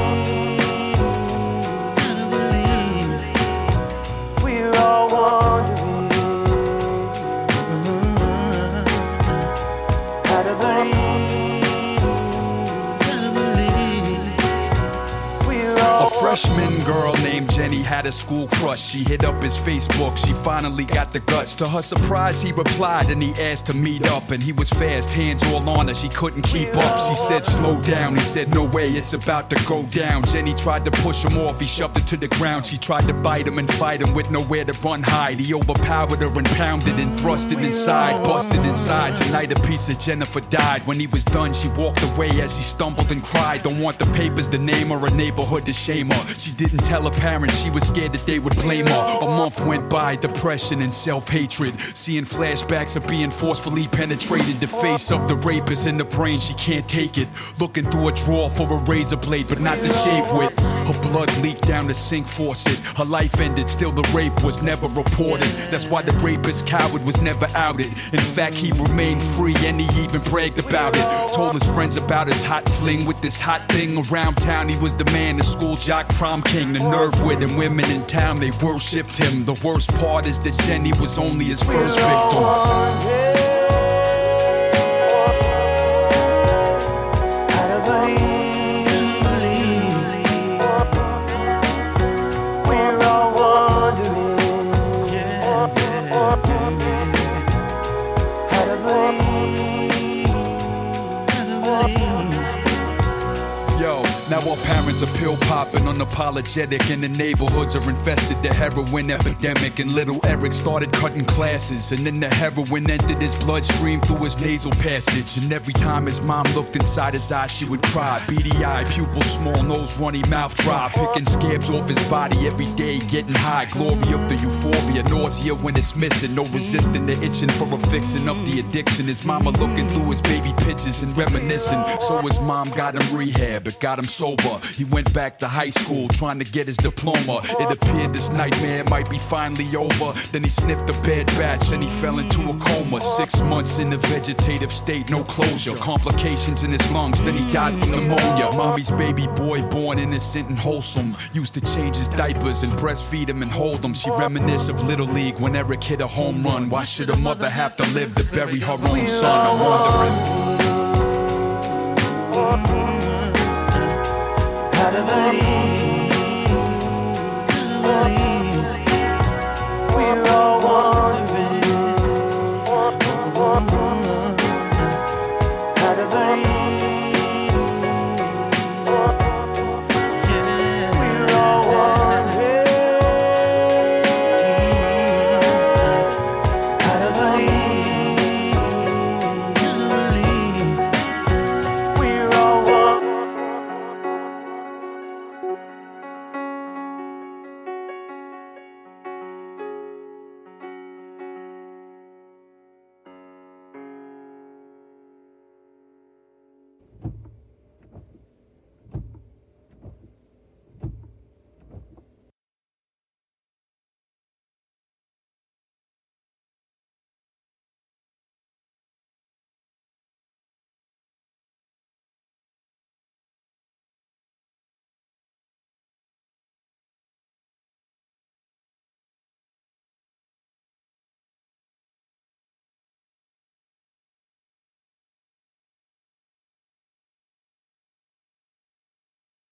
Jenny had a school crush. She hit up his Facebook. She finally got the guts. To her surprise, he replied and he asked to meet up. And he was fast, hands all on her. She couldn't keep up. She said, Slow down. He said, No way, it's about to go down. Jenny tried to push him off. He shoved her to the ground. She tried to bite him and fight him with nowhere to run hide. He overpowered her and pounded and thrusted inside. Busted inside. Tonight, a piece of Jennifer died. When he was done, she walked away as she stumbled and cried. Don't want the papers to name her, a neighborhood to shame her. She didn't tell her parents she was scared that they would blame her. A month went by, depression and self hatred. Seeing flashbacks of being forcefully penetrated. The face of the rapist in the brain, she can't take it. Looking through a drawer for a razor blade, but not to shave with. Her blood leaked down the sink faucet. Her life ended, still the rape was never reported. That's why the rapist coward was never outed. In fact, he remained free and he even bragged about it. Told his friends about his hot fling with this hot thing around town. He was the man, the school jock, prom king, the nerve with him. Women in town, they worshipped him. The worst part is that Jenny was only his first victim. Are pill popping, unapologetic, and the neighborhoods are infested. The heroin epidemic, and little Eric started cutting classes, and then the heroin entered his bloodstream through his nasal passage. And every time his mom looked inside his eyes, she would cry. Beady eye, pupil small, nose runny, mouth dry, picking scabs off his body every day, getting high. Glory of the euphoria, nausea when it's missing, no resisting the itching for a fixing up the addiction. His mama looking through his baby pictures and reminiscing. So his mom got him rehab, it got him sober. He went back to high school trying to get his diploma. It appeared this nightmare might be finally over. Then he sniffed a bad batch and he fell into a coma. Six months in a vegetative state, no closure. Complications in his lungs, then he died from pneumonia. Mommy's baby boy, born innocent and wholesome. Used to change his diapers and breastfeed him and hold him. She reminisced of Little League when Eric hit a home run. Why should a mother have to live to bury her own son? I'm wondering gotta believe. We're all one.